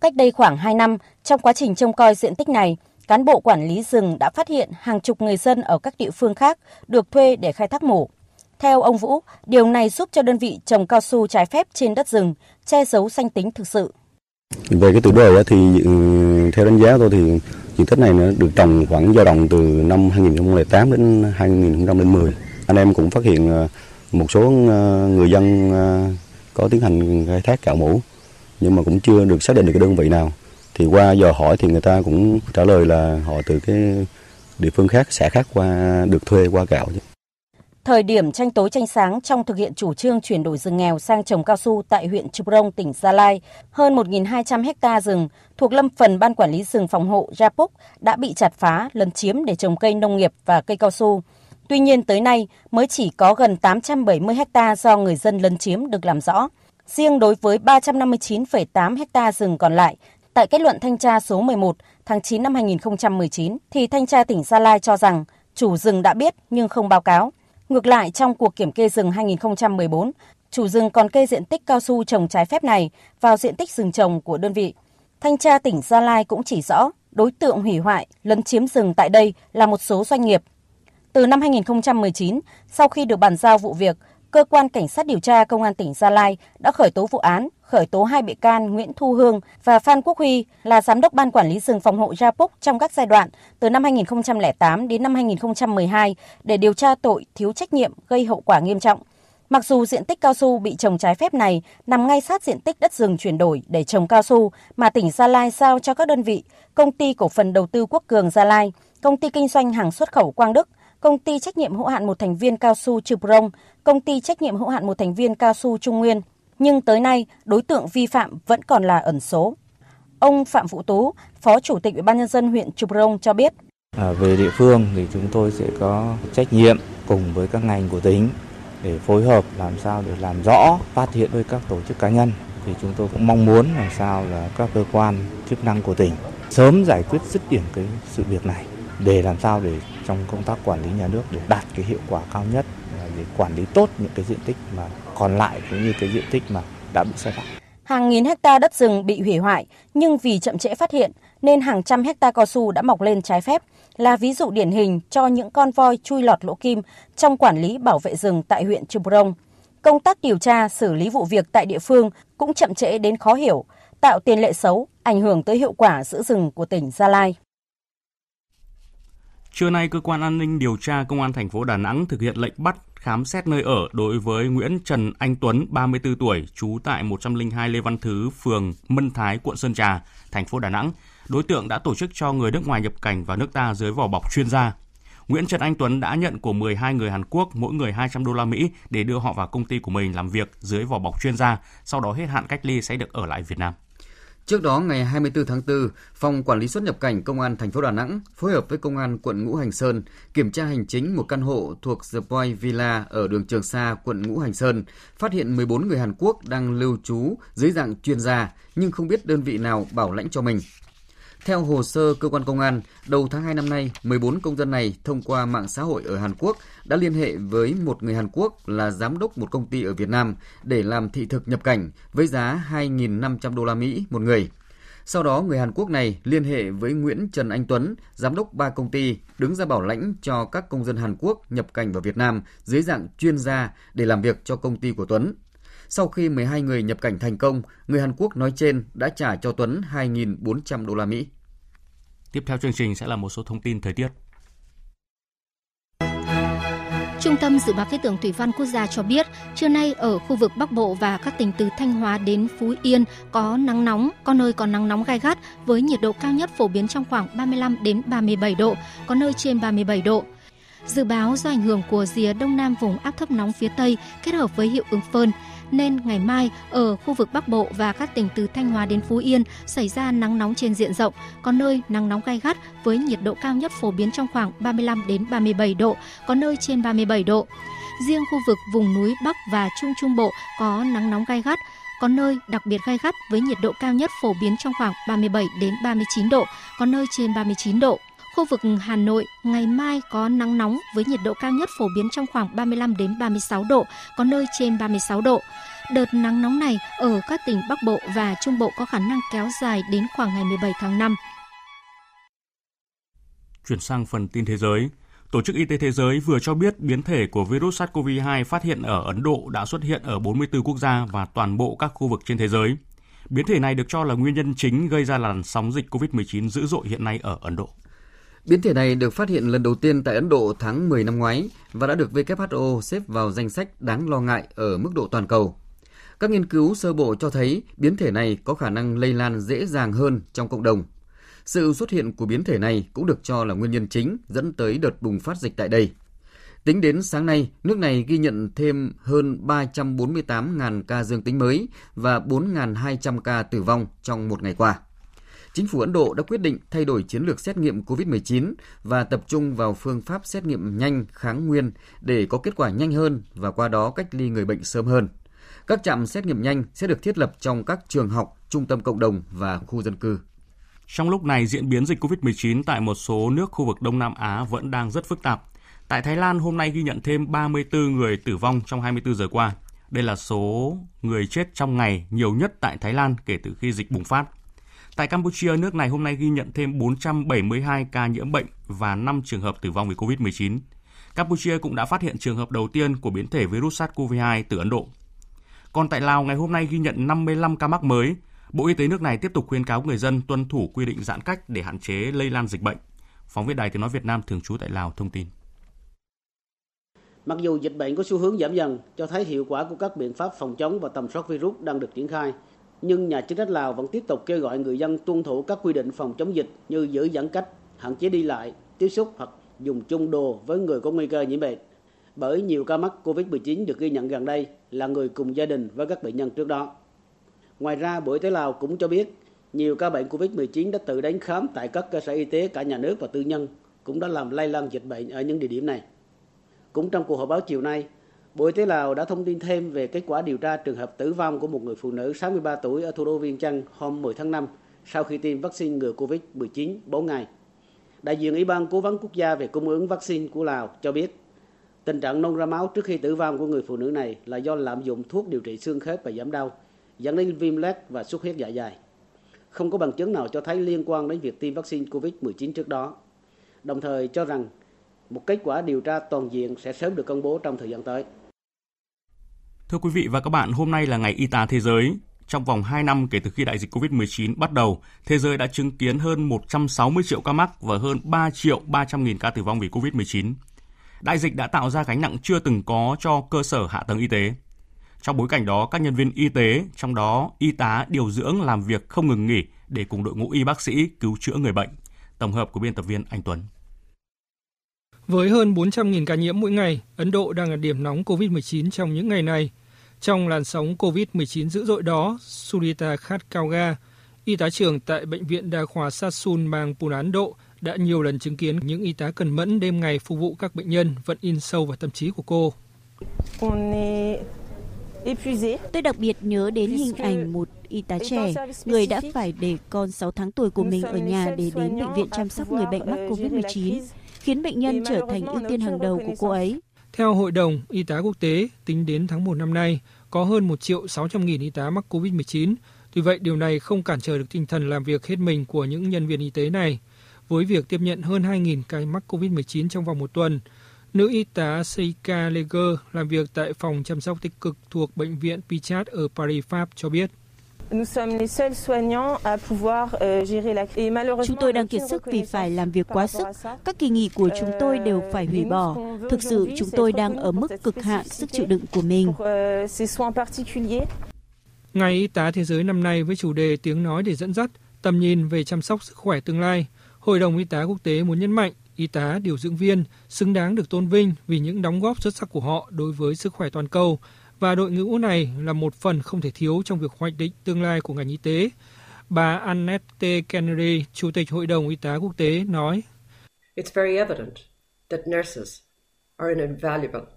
Speaker 32: Cách đây khoảng 2 năm, trong quá trình trông coi diện tích này, cán bộ quản lý rừng đã phát hiện hàng chục người dân ở các địa phương khác được thuê để khai thác mổ. Theo ông Vũ, điều này giúp cho đơn vị trồng cao su trái phép trên đất rừng che giấu danh tính thực sự.
Speaker 25: Về cái tuổi đời thì ừ, theo đánh giá tôi thì diện tích này nó được trồng khoảng dao động từ năm 2008 đến 2010. Anh em cũng phát hiện ờ, một số ờ, người dân ờ, có tiến hành khai thác cạo mũ nhưng mà cũng chưa được xác định được cái đơn vị nào. Thì qua giờ hỏi thì người ta cũng trả lời là họ từ cái địa phương khác, xã khác qua được thuê qua cạo.
Speaker 32: Thời điểm tranh tối tranh sáng trong thực hiện chủ trương chuyển đổi rừng nghèo sang trồng cao su tại huyện Chư Prong, tỉnh Gia Lai, hơn 1.200 ha rừng thuộc lâm phần Ban Quản lý rừng phòng hộ Rapuk đã bị chặt phá, lấn chiếm để trồng cây nông nghiệp và cây cao su. Tuy nhiên tới nay mới chỉ có gần 870 ha do người dân lấn chiếm được làm rõ. Riêng đối với 359,8 ha rừng còn lại, tại kết luận thanh tra số 11 tháng 9 năm 2019 thì thanh tra tỉnh Gia Lai cho rằng chủ rừng đã biết nhưng không báo cáo. Ngược lại, trong cuộc kiểm kê rừng 2014, chủ rừng còn kê diện tích cao su trồng trái phép này vào diện tích rừng trồng của đơn vị. Thanh tra tỉnh Gia Lai cũng chỉ rõ đối tượng hủy hoại, lấn chiếm rừng tại đây là một số doanh nghiệp. Từ năm 2019, sau khi được bàn giao vụ việc, cơ quan cảnh sát điều tra công an tỉnh Gia Lai đã khởi tố vụ án, khởi tố hai bị can Nguyễn Thu Hương và Phan Quốc Huy là giám đốc ban quản lý rừng phòng hộ Gia Púc trong các giai đoạn từ năm 2008 đến năm 2012 để điều tra tội thiếu trách nhiệm gây hậu quả nghiêm trọng. Mặc dù diện tích cao su bị trồng trái phép này nằm ngay sát diện tích đất rừng chuyển đổi để trồng cao su mà tỉnh Gia Lai giao cho các đơn vị, công ty cổ phần đầu tư Quốc Cường Gia Lai, công ty kinh doanh hàng xuất khẩu Quang Đức, công ty trách nhiệm hữu hạn một thành viên cao su Trư Prong, công ty trách nhiệm hữu hạn một thành viên cao su Trung Nguyên. Nhưng tới nay, đối tượng vi phạm vẫn còn là ẩn số. Ông Phạm Vũ Tú, Phó Chủ tịch Ủy ban nhân dân huyện Trư Prong cho biết.
Speaker 33: À, về địa phương thì chúng tôi sẽ có trách nhiệm cùng với các ngành của tỉnh để phối hợp làm sao để làm rõ, phát hiện với các tổ chức cá nhân thì chúng tôi cũng mong muốn làm sao là các cơ quan chức năng của tỉnh sớm giải quyết dứt điểm cái sự việc này để làm sao để trong công tác quản lý nhà nước để đạt cái hiệu quả cao nhất à, để quản lý tốt những cái diện tích mà còn lại cũng như cái diện tích mà đã bị sai phạm.
Speaker 32: Hàng nghìn hecta đất rừng bị hủy hoại nhưng vì chậm trễ phát hiện nên hàng trăm hecta cao su đã mọc lên trái phép là ví dụ điển hình cho những con voi chui lọt lỗ kim trong quản lý bảo vệ rừng tại huyện Chư Prong. Công tác điều tra, xử lý vụ việc tại địa phương cũng chậm trễ đến khó hiểu, tạo tiền lệ xấu, ảnh hưởng tới hiệu quả giữ rừng của tỉnh Gia Lai.
Speaker 1: Trưa nay, cơ quan an ninh điều tra công an thành phố Đà Nẵng thực hiện lệnh bắt khám xét nơi ở đối với Nguyễn Trần Anh Tuấn, 34 tuổi, trú tại 102 Lê Văn Thứ, phường Mân Thái, quận Sơn Trà, thành phố Đà Nẵng. Đối tượng đã tổ chức cho người nước ngoài nhập cảnh vào nước ta dưới vỏ bọc chuyên gia. Nguyễn Trần Anh Tuấn đã nhận của 12 người Hàn Quốc mỗi người 200 đô la Mỹ để đưa họ vào công ty của mình làm việc dưới vỏ bọc chuyên gia, sau đó hết hạn cách ly sẽ được ở lại Việt Nam.
Speaker 12: Trước đó, ngày 24 tháng 4, Phòng Quản lý xuất nhập cảnh Công an thành phố Đà Nẵng phối hợp với Công an quận Ngũ Hành Sơn kiểm tra hành chính một căn hộ thuộc The Boy Villa ở đường Trường Sa, quận Ngũ Hành Sơn, phát hiện 14 người Hàn Quốc đang lưu trú dưới dạng chuyên gia nhưng không biết đơn vị nào bảo lãnh cho mình. Theo hồ sơ cơ quan công an, đầu tháng 2 năm nay, 14 công dân này thông qua mạng xã hội ở Hàn Quốc đã liên hệ với một người Hàn Quốc là giám đốc một công ty ở Việt Nam để làm thị thực nhập cảnh với giá 2.500 đô la Mỹ một người. Sau đó, người Hàn Quốc này liên hệ với Nguyễn Trần Anh Tuấn, giám đốc ba công ty, đứng ra bảo lãnh cho các công dân Hàn Quốc nhập cảnh vào Việt Nam dưới dạng chuyên gia để làm việc cho công ty của Tuấn. Sau khi 12 người nhập cảnh thành công, người Hàn Quốc nói trên đã trả cho Tuấn 2.400 đô la Mỹ.
Speaker 1: Tiếp theo chương trình sẽ là một số thông tin thời tiết.
Speaker 34: Trung tâm Dự báo Khí tượng Thủy văn Quốc gia cho biết, trưa nay ở khu vực Bắc Bộ và các tỉnh từ Thanh Hóa đến Phú Yên có nắng nóng, có nơi có nắng nóng gai gắt với nhiệt độ cao nhất phổ biến trong khoảng 35 đến 37 độ, có nơi trên 37 độ. Dự báo do ảnh hưởng của rìa đông nam vùng áp thấp nóng phía Tây kết hợp với hiệu ứng phơn, nên ngày mai ở khu vực Bắc Bộ và các tỉnh từ Thanh Hóa đến Phú Yên xảy ra nắng nóng trên diện rộng, có nơi nắng nóng gai gắt với nhiệt độ cao nhất phổ biến trong khoảng 35 đến 37 độ, có nơi trên 37 độ. Riêng khu vực vùng núi Bắc và Trung Trung Bộ có nắng nóng gai gắt, có nơi đặc biệt gai gắt với nhiệt độ cao nhất phổ biến trong khoảng 37 đến 39 độ, có nơi trên 39 độ. Khu vực Hà Nội ngày mai có nắng nóng với nhiệt độ cao nhất phổ biến trong khoảng 35 đến 36 độ, có nơi trên 36 độ. Đợt nắng nóng này ở các tỉnh Bắc Bộ và Trung Bộ có khả năng kéo dài đến khoảng ngày 17 tháng 5.
Speaker 1: Chuyển sang phần tin thế giới. Tổ chức Y tế Thế giới vừa cho biết biến thể của virus SARS-CoV-2 phát hiện ở Ấn Độ đã xuất hiện ở 44 quốc gia và toàn bộ các khu vực trên thế giới. Biến thể này được cho là nguyên nhân chính gây ra làn sóng dịch COVID-19 dữ dội hiện nay ở Ấn Độ.
Speaker 12: Biến thể này được phát hiện lần đầu tiên tại Ấn Độ tháng 10 năm ngoái và đã được WHO xếp vào danh sách đáng lo ngại ở mức độ toàn cầu. Các nghiên cứu sơ bộ cho thấy biến thể này có khả năng lây lan dễ dàng hơn trong cộng đồng. Sự xuất hiện của biến thể này cũng được cho là nguyên nhân chính dẫn tới đợt bùng phát dịch tại đây. Tính đến sáng nay, nước này ghi nhận thêm hơn 348.000 ca dương tính mới và 4.200 ca tử vong trong một ngày qua chính phủ Ấn Độ đã quyết định thay đổi chiến lược xét nghiệm COVID-19 và tập trung vào phương pháp xét nghiệm nhanh kháng nguyên để có kết quả nhanh hơn và qua đó cách ly người bệnh sớm hơn.
Speaker 35: Các trạm xét nghiệm nhanh sẽ được thiết lập trong các trường học, trung tâm cộng đồng và khu dân cư.
Speaker 1: Trong lúc này, diễn biến dịch COVID-19 tại một số nước khu vực Đông Nam Á vẫn đang rất phức tạp. Tại Thái Lan, hôm nay ghi nhận thêm 34 người tử vong trong 24 giờ qua. Đây là số người chết trong ngày nhiều nhất tại Thái Lan kể từ khi dịch bùng phát. Tại Campuchia, nước này hôm nay ghi nhận thêm 472 ca nhiễm bệnh và 5 trường hợp tử vong vì COVID-19. Campuchia cũng đã phát hiện trường hợp đầu tiên của biến thể virus SARS-CoV-2 từ Ấn Độ. Còn tại Lào, ngày hôm nay ghi nhận 55 ca mắc mới. Bộ Y tế nước này tiếp tục khuyên cáo người dân tuân thủ quy định giãn cách để hạn chế lây lan dịch bệnh. Phóng viên Đài Tiếng Nói Việt Nam thường trú tại Lào thông tin.
Speaker 36: Mặc dù dịch bệnh có xu hướng giảm dần, cho thấy hiệu quả của các biện pháp phòng chống và tầm soát virus đang được triển khai, nhưng nhà chức trách Lào vẫn tiếp tục kêu gọi người dân tuân thủ các quy định phòng chống dịch như giữ giãn cách, hạn chế đi lại, tiếp xúc hoặc dùng chung đồ với người có nguy cơ nhiễm bệnh. Bởi nhiều ca mắc COVID-19 được ghi nhận gần đây là người cùng gia đình với các bệnh nhân trước đó. Ngoài ra, Bộ Y tế Lào cũng cho biết nhiều ca bệnh COVID-19 đã tự đến khám tại các cơ sở y tế cả nhà nước và tư nhân cũng đã làm lây lan dịch bệnh ở những địa điểm này. Cũng trong cuộc họp báo chiều nay, Bộ Y tế Lào đã thông tin thêm về kết quả điều tra trường hợp tử vong của một người phụ nữ 63 tuổi ở thủ đô Viên Chăn hôm 10 tháng 5 sau khi tiêm vaccine ngừa COVID-19 4 ngày. Đại diện Ủy ban Cố vấn Quốc gia về cung ứng vaccine của Lào cho biết tình trạng nôn ra máu trước khi tử vong của người phụ nữ này là do lạm dụng thuốc điều trị xương khớp và giảm đau, dẫn đến viêm loét và xuất huyết dạ dày. Không có bằng chứng nào cho thấy liên quan đến việc tiêm vaccine COVID-19 trước đó. Đồng thời cho rằng một kết quả điều tra toàn diện sẽ sớm được công bố trong thời gian tới.
Speaker 1: Thưa quý vị và các bạn, hôm nay là ngày y tá thế giới. Trong vòng 2 năm kể từ khi đại dịch COVID-19 bắt đầu, thế giới đã chứng kiến hơn 160 triệu ca mắc và hơn 3 triệu 300 nghìn ca tử vong vì COVID-19. Đại dịch đã tạo ra gánh nặng chưa từng có cho cơ sở hạ tầng y tế. Trong bối cảnh đó, các nhân viên y tế, trong đó y tá điều dưỡng làm việc không ngừng nghỉ để cùng đội ngũ y bác sĩ cứu chữa người bệnh. Tổng hợp của biên tập viên Anh Tuấn.
Speaker 37: Với hơn 400.000 ca nhiễm mỗi ngày, Ấn Độ đang là điểm nóng COVID-19 trong những ngày này. Trong làn sóng COVID-19 dữ dội đó, Surita Khatkauga, y tá trưởng tại Bệnh viện Đa khoa Sasun bang Pune Độ, đã nhiều lần chứng kiến những y tá cần mẫn đêm ngày phục vụ các bệnh nhân vẫn in sâu vào tâm trí của cô.
Speaker 38: Tôi đặc biệt nhớ đến hình ảnh một y tá trẻ, người đã phải để con 6 tháng tuổi của mình ở nhà để đến bệnh viện chăm sóc người bệnh mắc COVID-19 khiến bệnh nhân trở thành ưu tiên hàng đầu của cô ấy.
Speaker 37: Theo Hội đồng Y tá Quốc tế, tính đến tháng 1 năm nay, có hơn 1 triệu 600 nghìn y tá mắc COVID-19. Tuy vậy, điều này không cản trở được tinh thần làm việc hết mình của những nhân viên y tế này. Với việc tiếp nhận hơn 2.000 ca mắc COVID-19 trong vòng một tuần, nữ y tá Seika Leger làm việc tại phòng chăm sóc tích cực thuộc Bệnh viện Pichat ở Paris, Pháp cho biết.
Speaker 38: Chúng tôi đang kiệt sức vì phải làm việc quá sức. Các kỳ nghỉ của chúng tôi đều phải hủy bỏ. Thực sự chúng tôi đang ở mức cực hạn sức chịu đựng của mình.
Speaker 37: Ngày Y tá Thế giới năm nay với chủ đề tiếng nói để dẫn dắt, tầm nhìn về chăm sóc sức khỏe tương lai, Hội đồng Y tá Quốc tế muốn nhấn mạnh y tá điều dưỡng viên xứng đáng được tôn vinh vì những đóng góp xuất sắc của họ đối với sức khỏe toàn cầu và đội ngũ này là một phần không thể thiếu trong việc hoạch định tương lai của ngành y tế. Bà Annette Kennedy, Chủ tịch Hội đồng Y tá Quốc tế, nói
Speaker 39: It's very evident that nurses are an invaluable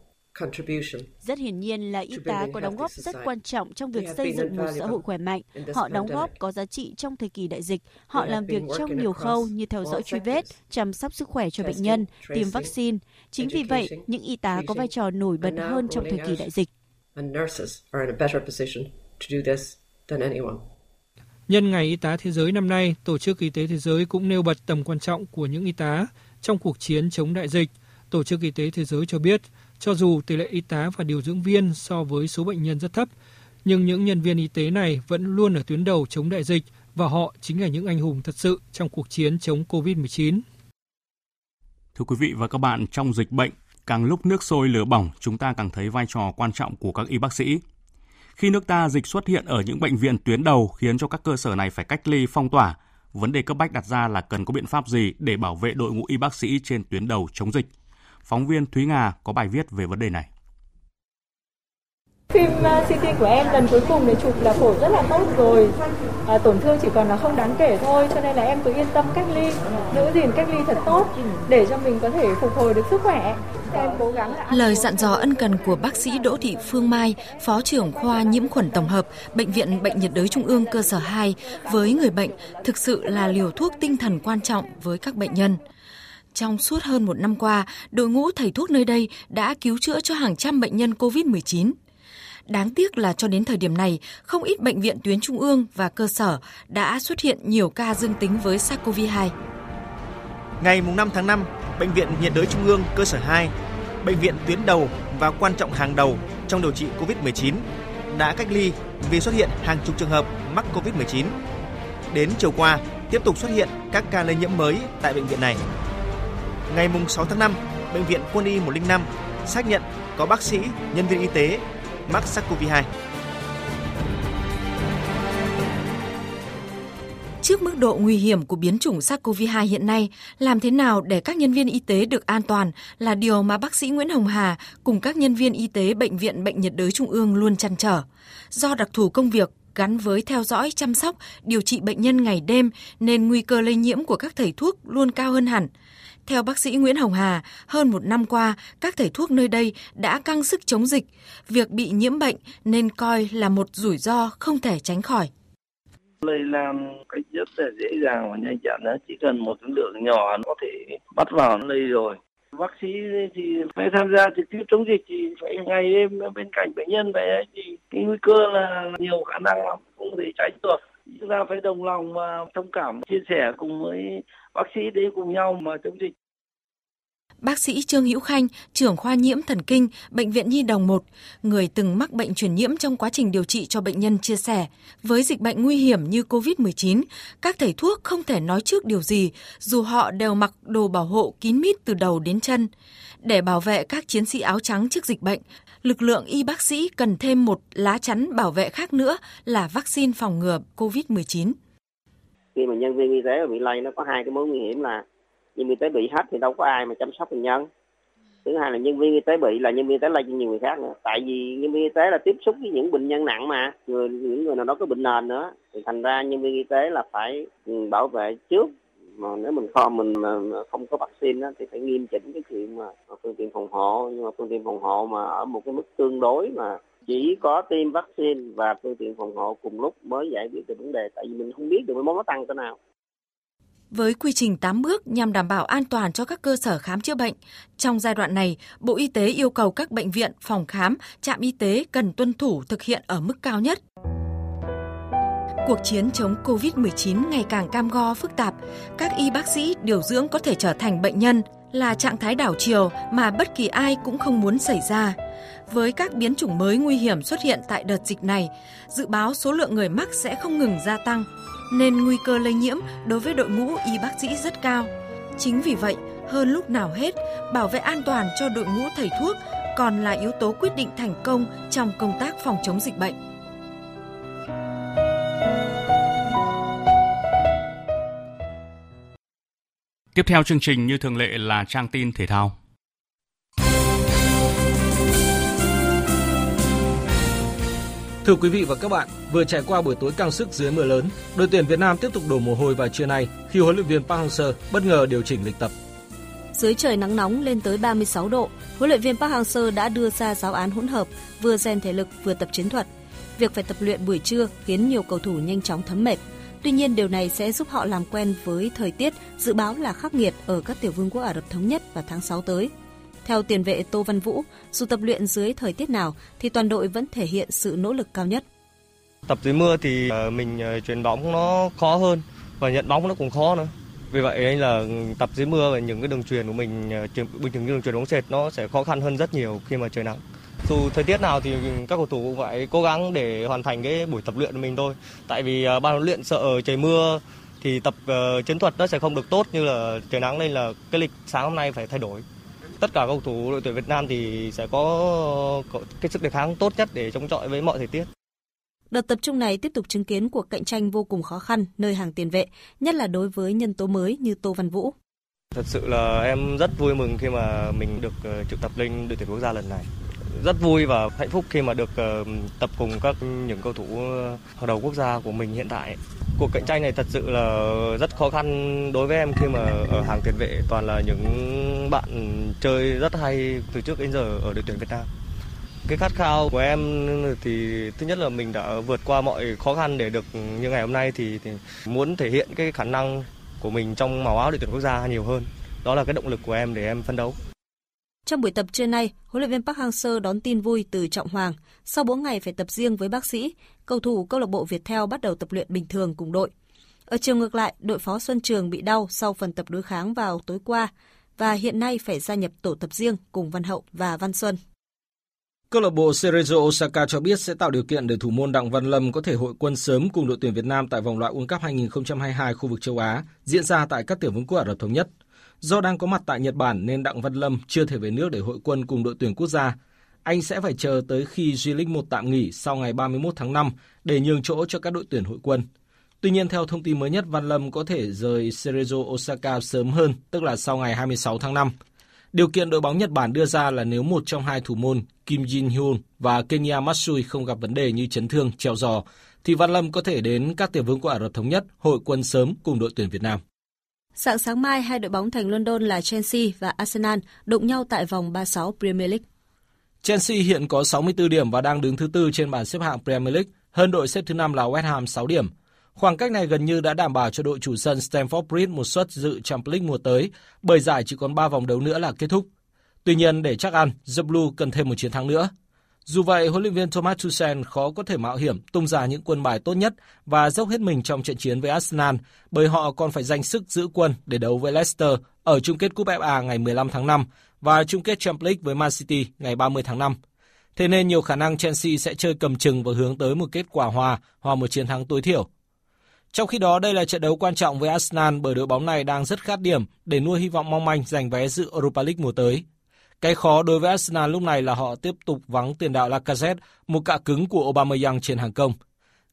Speaker 38: rất hiển nhiên là y tá có đóng góp rất quan trọng trong việc xây dựng một xã hội khỏe mạnh. Họ đóng góp có giá trị trong thời kỳ đại dịch. Họ làm việc trong nhiều khâu như theo dõi truy vết, chăm sóc sức khỏe cho bệnh nhân, tiêm vaccine. Chính vì vậy, những y tá có vai trò nổi bật hơn trong thời kỳ đại dịch.
Speaker 37: Nhân ngày y tá thế giới năm nay, Tổ chức Y tế Thế giới cũng nêu bật tầm quan trọng của những y tá trong cuộc chiến chống đại dịch. Tổ chức Y tế Thế giới cho biết, cho dù tỷ lệ y tá và điều dưỡng viên so với số bệnh nhân rất thấp, nhưng những nhân viên y tế này vẫn luôn ở tuyến đầu chống đại dịch và họ chính là những anh hùng thật sự trong cuộc chiến chống COVID-19.
Speaker 1: Thưa quý vị và các bạn, trong dịch bệnh, càng lúc nước sôi lửa bỏng, chúng ta càng thấy vai trò quan trọng của các y bác sĩ. Khi nước ta dịch xuất hiện ở những bệnh viện tuyến đầu khiến cho các cơ sở này phải cách ly phong tỏa, vấn đề cấp bách đặt ra là cần có biện pháp gì để bảo vệ đội ngũ y bác sĩ trên tuyến đầu chống dịch. Phóng viên Thúy Nga có bài viết về vấn đề này.
Speaker 40: Phim CT của em lần cuối cùng để chụp là phổi rất là tốt rồi. À, tổn thương chỉ còn là không đáng kể thôi, cho nên là em cứ yên tâm cách ly, giữ gìn cách ly thật tốt để cho mình có thể phục hồi được sức khỏe. em cố gắng
Speaker 18: Lời dặn dò ân cần của bác sĩ Đỗ Thị Phương Mai, Phó trưởng khoa nhiễm khuẩn tổng hợp, Bệnh viện Bệnh nhiệt đới Trung ương cơ sở 2 với người bệnh thực sự là liều thuốc tinh thần quan trọng với các bệnh nhân. Trong suốt hơn một năm qua, đội ngũ thầy thuốc nơi đây đã cứu chữa cho hàng trăm bệnh nhân COVID-19. Đáng tiếc là cho đến thời điểm này, không ít bệnh viện tuyến trung ương và cơ sở đã xuất hiện nhiều ca dương tính với SARS-CoV-2.
Speaker 2: Ngày 5 tháng 5, Bệnh viện nhiệt đới Trung ương cơ sở 2, bệnh viện tuyến đầu và quan trọng hàng đầu trong điều trị COVID-19 đã cách ly vì xuất hiện hàng chục trường hợp mắc COVID-19. Đến chiều qua, tiếp tục xuất hiện các ca lây nhiễm mới tại bệnh viện này. Ngày 6 tháng 5, Bệnh viện Quân y 105 xác nhận có bác sĩ, nhân viên y tế mắc SARS-CoV-2.
Speaker 18: Trước mức độ nguy hiểm của biến chủng SARS-CoV-2 hiện nay, làm thế nào để các nhân viên y tế được an toàn là điều mà bác sĩ Nguyễn Hồng Hà cùng các nhân viên y tế Bệnh viện Bệnh nhiệt đới Trung ương luôn chăn trở. Do đặc thù công việc gắn với theo dõi, chăm sóc, điều trị bệnh nhân ngày đêm nên nguy cơ lây nhiễm của các thầy thuốc luôn cao hơn hẳn. Theo bác sĩ Nguyễn Hồng Hà, hơn một năm qua, các thầy thuốc nơi đây đã căng sức chống dịch. Việc bị nhiễm bệnh nên coi là một rủi ro không thể tránh khỏi.
Speaker 41: Lây lan cách rất là dễ dàng và nhanh chóng, chỉ cần một lượng nhỏ nó có thể bắt vào lây rồi. Bác sĩ thì phải tham gia trực tiếp chống dịch thì phải ngày đêm bên cạnh bệnh nhân vậy thì cái nguy cơ là nhiều khả năng lắm không thể tránh được chúng ta phải đồng lòng và thông cảm chia sẻ cùng với bác sĩ để cùng nhau mà chống dịch
Speaker 18: Bác sĩ Trương Hữu Khanh, trưởng khoa nhiễm thần kinh, Bệnh viện Nhi Đồng 1, người từng mắc bệnh truyền nhiễm trong quá trình điều trị cho bệnh nhân chia sẻ, với dịch bệnh nguy hiểm như COVID-19, các thầy thuốc không thể nói trước điều gì, dù họ đều mặc đồ bảo hộ kín mít từ đầu đến chân. Để bảo vệ các chiến sĩ áo trắng trước dịch bệnh, lực lượng y bác sĩ cần thêm một lá chắn bảo vệ khác nữa là vaccine phòng ngừa COVID-19.
Speaker 42: Khi mà nhân viên y tế bị lây nó có hai cái mối nguy hiểm là nhân viên y tế bị hết thì đâu có ai mà chăm sóc bệnh nhân. Thứ hai là nhân viên y tế bị là nhân viên y tế lây cho nhiều người khác nữa. Tại vì nhân viên y tế là tiếp xúc với những bệnh nhân nặng mà, người, những người nào đó có bệnh nền nữa, thì thành ra nhân viên y tế là phải ừ, bảo vệ trước mà nếu mình kho mình không có vaccine á, thì phải nghiêm chỉnh cái chuyện mà phương tiện phòng hộ nhưng mà phương tiện phòng hộ mà ở một cái mức tương đối mà chỉ có tiêm vaccine và phương tiện phòng hộ cùng lúc mới giải quyết được vấn đề tại vì mình không biết được cái món nó tăng tới nào
Speaker 18: với quy trình 8 bước nhằm đảm bảo an toàn cho các cơ sở khám chữa bệnh. Trong giai đoạn này, Bộ Y tế yêu cầu các bệnh viện, phòng khám, trạm y tế cần tuân thủ thực hiện ở mức cao nhất. Cuộc chiến chống COVID-19 ngày càng cam go phức tạp, các y bác sĩ điều dưỡng có thể trở thành bệnh nhân là trạng thái đảo chiều mà bất kỳ ai cũng không muốn xảy ra. Với các biến chủng mới nguy hiểm xuất hiện tại đợt dịch này, dự báo số lượng người mắc sẽ không ngừng gia tăng nên nguy cơ lây nhiễm đối với đội ngũ y bác sĩ rất cao. Chính vì vậy, hơn lúc nào hết, bảo vệ an toàn cho đội ngũ thầy thuốc còn là yếu tố quyết định thành công trong công tác phòng chống dịch bệnh.
Speaker 1: Tiếp theo chương trình như thường lệ là trang tin thể thao.
Speaker 43: Thưa quý vị và các bạn, vừa trải qua buổi tối căng sức dưới mưa lớn, đội tuyển Việt Nam tiếp tục đổ mồ hôi vào trưa nay khi huấn luyện viên Park Hang-seo bất ngờ điều chỉnh lịch tập.
Speaker 32: Dưới trời nắng nóng lên tới 36 độ, huấn luyện viên Park Hang-seo đã đưa ra giáo án hỗn hợp, vừa rèn thể lực vừa tập chiến thuật. Việc phải tập luyện buổi trưa khiến nhiều cầu thủ nhanh chóng thấm mệt. Tuy nhiên điều này sẽ giúp họ làm quen với thời tiết dự báo là khắc nghiệt ở các tiểu vương quốc Ả Rập thống nhất vào tháng 6 tới. Theo tiền vệ Tô Văn Vũ, dù tập luyện dưới thời tiết nào thì toàn đội vẫn thể hiện sự nỗ lực cao nhất.
Speaker 44: Tập dưới mưa thì ờ, mình ờ, chuyển bóng nó khó hơn và nhận bóng nó cũng khó nữa. Vì vậy nên là tập dưới mưa và những cái đường truyền của mình ờ, bình thường đường truyền bóng sệt nó sẽ khó khăn hơn rất nhiều khi mà trời nắng. Dù thời tiết nào thì các cầu thủ cũng phải cố gắng để hoàn thành cái buổi tập luyện của mình thôi. Tại vì ban huấn luyện sợ trời mưa thì tập chiến thuật nó sẽ không được tốt như là trời nắng nên là cái lịch sáng hôm nay phải thay đổi tất cả cầu thủ đội tuyển Việt Nam thì sẽ có, cái sức đề kháng tốt nhất để chống chọi với mọi thời tiết.
Speaker 32: Đợt tập trung này tiếp tục chứng kiến cuộc cạnh tranh vô cùng khó khăn nơi hàng tiền vệ, nhất là đối với nhân tố mới như Tô Văn Vũ.
Speaker 44: Thật sự là em rất vui mừng khi mà mình được uh, trực tập lên đội tuyển quốc gia lần này. Rất vui và hạnh phúc khi mà được ờ, tập cùng các những cầu thủ ờ, hàng đầu quốc gia của mình hiện tại. cuộc cạnh tranh này thật sự là rất khó khăn đối với em khi mà ở hàng tiền vệ toàn là những bạn chơi rất hay từ trước đến giờ ở đội tuyển Việt Nam. Cái khát khao của em thì thứ nhất là mình đã vượt qua mọi khó khăn để được như ngày hôm nay thì, thì muốn thể hiện cái khả năng của mình trong màu áo đội tuyển quốc gia nhiều hơn. Đó là cái động lực của em để em phấn đấu.
Speaker 45: Trong buổi tập trưa nay, huấn luyện viên Park Hang-seo đón tin vui từ Trọng Hoàng. Sau 4 ngày phải tập riêng với bác sĩ, cầu thủ câu lạc bộ Viettel bắt đầu tập luyện bình thường cùng đội. Ở chiều ngược lại, đội phó Xuân Trường bị đau sau phần tập đối kháng vào tối qua và hiện nay phải gia nhập tổ tập riêng cùng Văn Hậu và Văn Xuân.
Speaker 43: Câu lạc bộ Cerezo Osaka cho biết sẽ tạo điều kiện để thủ môn Đặng Văn Lâm có thể hội quân sớm cùng đội tuyển Việt Nam tại vòng loại World Cup 2022 khu vực châu Á diễn ra tại các tiểu vương quốc Ả Rập thống nhất. Do đang có mặt tại Nhật Bản nên Đặng Văn Lâm chưa thể về nước để hội quân cùng đội tuyển quốc gia. Anh sẽ phải chờ tới khi J-League 1 tạm nghỉ sau ngày 31 tháng 5 để nhường chỗ cho các đội tuyển hội quân. Tuy nhiên, theo thông tin mới nhất, Văn Lâm có thể rời Cerezo Osaka sớm hơn, tức là sau ngày 26 tháng 5. Điều kiện đội bóng Nhật Bản đưa ra là nếu một trong hai thủ môn Kim Jin Hyun và Kenya Matsui không gặp vấn đề như chấn thương, treo giò, thì Văn Lâm có thể đến các tiểu vương của Ả Rập Thống Nhất hội quân sớm cùng đội tuyển Việt Nam.
Speaker 45: Sáng sáng mai, hai đội bóng thành London là Chelsea và Arsenal đụng nhau tại vòng 36 Premier League.
Speaker 43: Chelsea hiện có 64 điểm và đang đứng thứ tư trên bảng xếp hạng Premier League, hơn đội xếp thứ năm là West Ham 6 điểm. Khoảng cách này gần như đã đảm bảo cho đội chủ sân Stamford Bridge một suất dự Champions League mùa tới, bởi giải chỉ còn 3 vòng đấu nữa là kết thúc. Tuy nhiên, để chắc ăn, The Blue cần thêm một chiến thắng nữa. Dù vậy, huấn luyện viên Thomas Tuchel khó có thể mạo hiểm tung ra những quân bài tốt nhất và dốc hết mình trong trận chiến với Arsenal, bởi họ còn phải dành sức giữ quân để đấu với Leicester ở chung kết Cúp FA ngày 15 tháng 5 và chung kết Champions League với Man City ngày 30 tháng 5. Thế nên nhiều khả năng Chelsea sẽ chơi cầm chừng và hướng tới một kết quả hòa hoặc một chiến thắng tối thiểu. Trong khi đó, đây là trận đấu quan trọng với Arsenal bởi đội bóng này đang rất khát điểm để nuôi hy vọng mong manh giành vé dự Europa League mùa tới. Cái khó đối với Arsenal lúc này là họ tiếp tục vắng tiền đạo Lacazette, một cạ cứng của Aubameyang trên hàng công.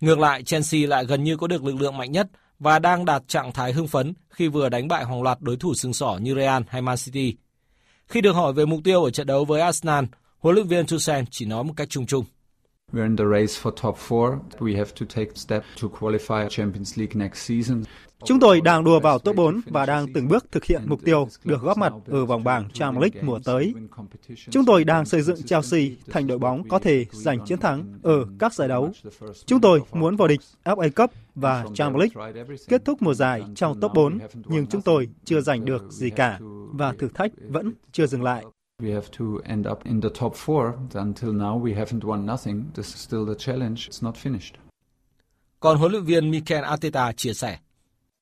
Speaker 43: Ngược lại, Chelsea lại gần như có được lực lượng mạnh nhất và đang đạt trạng thái hưng phấn khi vừa đánh bại hàng loạt đối thủ sừng sỏ như Real hay Man City. Khi được hỏi về mục tiêu ở trận đấu với Arsenal, huấn luyện viên Tuchel chỉ nói một cách chung chung.
Speaker 46: We're in the race for top four. We have to take step to qualify Champions League next season.
Speaker 47: Chúng tôi đang đua vào top 4 và đang từng bước thực hiện mục tiêu được góp mặt ở vòng bảng Champions League mùa tới. Chúng tôi đang xây dựng Chelsea thành đội bóng có thể giành chiến thắng ở các giải đấu. Chúng tôi muốn vào địch FA Cup và Champions League, kết thúc mùa giải trong top 4, nhưng chúng tôi chưa giành được gì cả và thử thách vẫn chưa dừng lại.
Speaker 46: We have to end up in the top four. Until now, we haven't won nothing. This is still the challenge. It's not finished.
Speaker 43: Còn huấn luyện viên Mikel Arteta chia sẻ.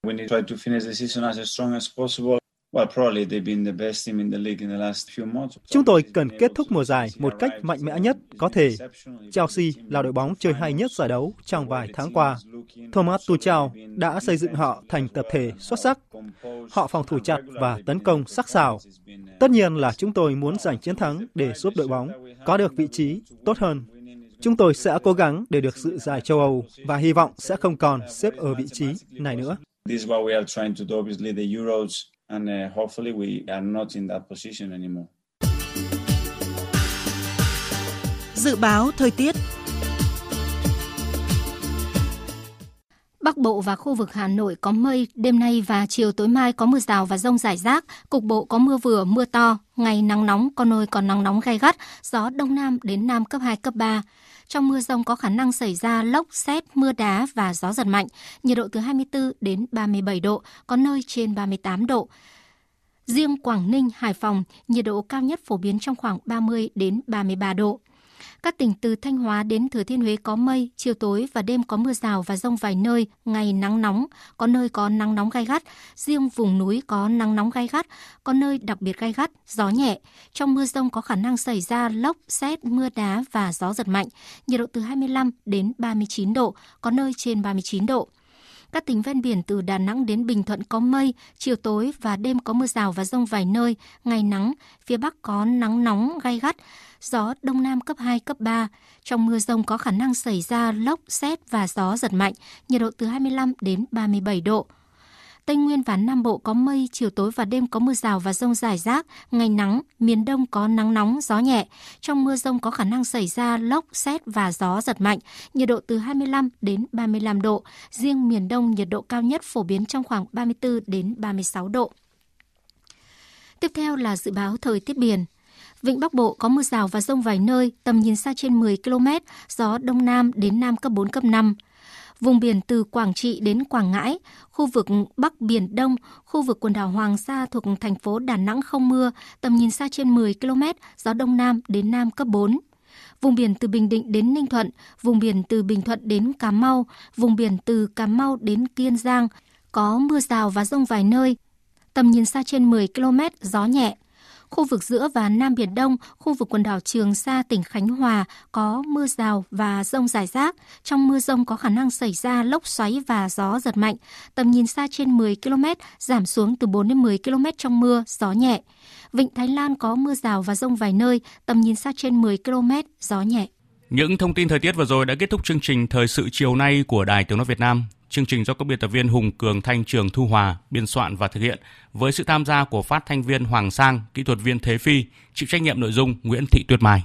Speaker 48: We need to try to finish the season as strong as possible. Well, probably they've been the best team in the league in the last few months.
Speaker 47: Chúng tôi cần kết thúc mùa giải một cách mạnh mẽ nhất có thể. Chelsea là đội bóng chơi hay nhất giải đấu trong vài tháng qua. Thomas Tuchel đã xây dựng họ thành tập thể xuất sắc. Họ phòng thủ chặt và tấn công sắc sảo. Tất nhiên là chúng tôi muốn giành chiến thắng để giúp đội bóng có được vị trí tốt hơn. Chúng tôi sẽ cố gắng để được dự giải châu Âu và hy vọng sẽ không còn xếp ở vị trí này nữa.
Speaker 48: This is what we are trying to do, obviously, the Euros, and uh, hopefully we are not in that position anymore.
Speaker 49: Dự báo thời tiết
Speaker 34: Bắc Bộ và khu vực Hà Nội có mây, đêm nay và chiều tối mai có mưa rào và rông rải rác, cục bộ có mưa vừa, mưa to, ngày nắng nóng, có nơi còn nắng nóng gai gắt, gió đông nam đến nam cấp 2, cấp 3. Trong mưa rông có khả năng xảy ra lốc, xét, mưa đá và gió giật mạnh, nhiệt độ từ 24 đến 37 độ, có nơi trên 38 độ. Riêng Quảng Ninh, Hải Phòng, nhiệt độ cao nhất phổ biến trong khoảng 30 đến 33 độ. Các tỉnh từ Thanh Hóa đến Thừa Thiên Huế có mây, chiều tối và đêm có mưa rào và rông vài nơi, ngày nắng nóng, có nơi có nắng nóng gai gắt, riêng vùng núi có nắng nóng gai gắt, có nơi đặc biệt gai gắt, gió nhẹ. Trong mưa rông có khả năng xảy ra lốc, xét, mưa đá và gió giật mạnh, nhiệt độ từ 25 đến 39 độ, có nơi trên 39 độ. Các tỉnh ven biển từ Đà Nẵng đến Bình Thuận có mây, chiều tối và đêm có mưa rào và rông vài nơi, ngày nắng, phía Bắc có nắng nóng gai gắt, gió Đông Nam cấp 2, cấp 3. Trong mưa rông có khả năng xảy ra lốc, xét và gió giật mạnh, nhiệt độ từ 25 đến 37 độ. Tây Nguyên và Nam Bộ có mây, chiều tối và đêm có mưa rào và rông rải rác, ngày nắng, miền Đông có nắng nóng, gió nhẹ. Trong mưa rông có khả năng xảy ra lốc, xét và gió giật mạnh, nhiệt độ từ 25 đến 35 độ. Riêng miền Đông nhiệt độ cao nhất phổ biến trong khoảng 34 đến 36 độ. Tiếp theo là dự báo thời tiết biển. Vịnh Bắc Bộ có mưa rào và rông vài nơi, tầm nhìn xa trên 10 km, gió Đông Nam đến Nam cấp 4, cấp 5. Vùng biển từ Quảng Trị đến Quảng Ngãi, khu vực Bắc Biển Đông, khu vực quần đảo Hoàng Sa thuộc thành phố Đà Nẵng không mưa, tầm nhìn xa trên 10 km, gió Đông Nam đến Nam cấp 4. Vùng biển từ Bình Định đến Ninh Thuận, vùng biển từ Bình Thuận đến Cà Mau, vùng biển từ Cà Mau đến Kiên Giang, có mưa rào và rông vài nơi, tầm nhìn xa trên 10 km, gió nhẹ. Khu vực giữa và Nam Biển Đông, khu vực quần đảo Trường Sa, tỉnh Khánh Hòa có mưa rào và rông rải rác. Trong mưa rông có khả năng xảy ra lốc xoáy và gió giật mạnh. Tầm nhìn xa trên 10 km, giảm xuống từ 4 đến 10 km trong mưa, gió nhẹ. Vịnh Thái Lan có mưa rào và rông vài nơi, tầm nhìn xa trên 10 km, gió nhẹ.
Speaker 1: Những thông tin thời tiết vừa rồi đã kết thúc chương trình Thời sự chiều nay của Đài Tiếng Nói Việt Nam. Chương trình do các biên tập viên Hùng Cường, Thanh Trường, Thu Hòa biên soạn và thực hiện với sự tham gia của phát thanh viên Hoàng Sang, kỹ thuật viên Thế Phi, chịu trách nhiệm nội dung Nguyễn Thị Tuyết Mai.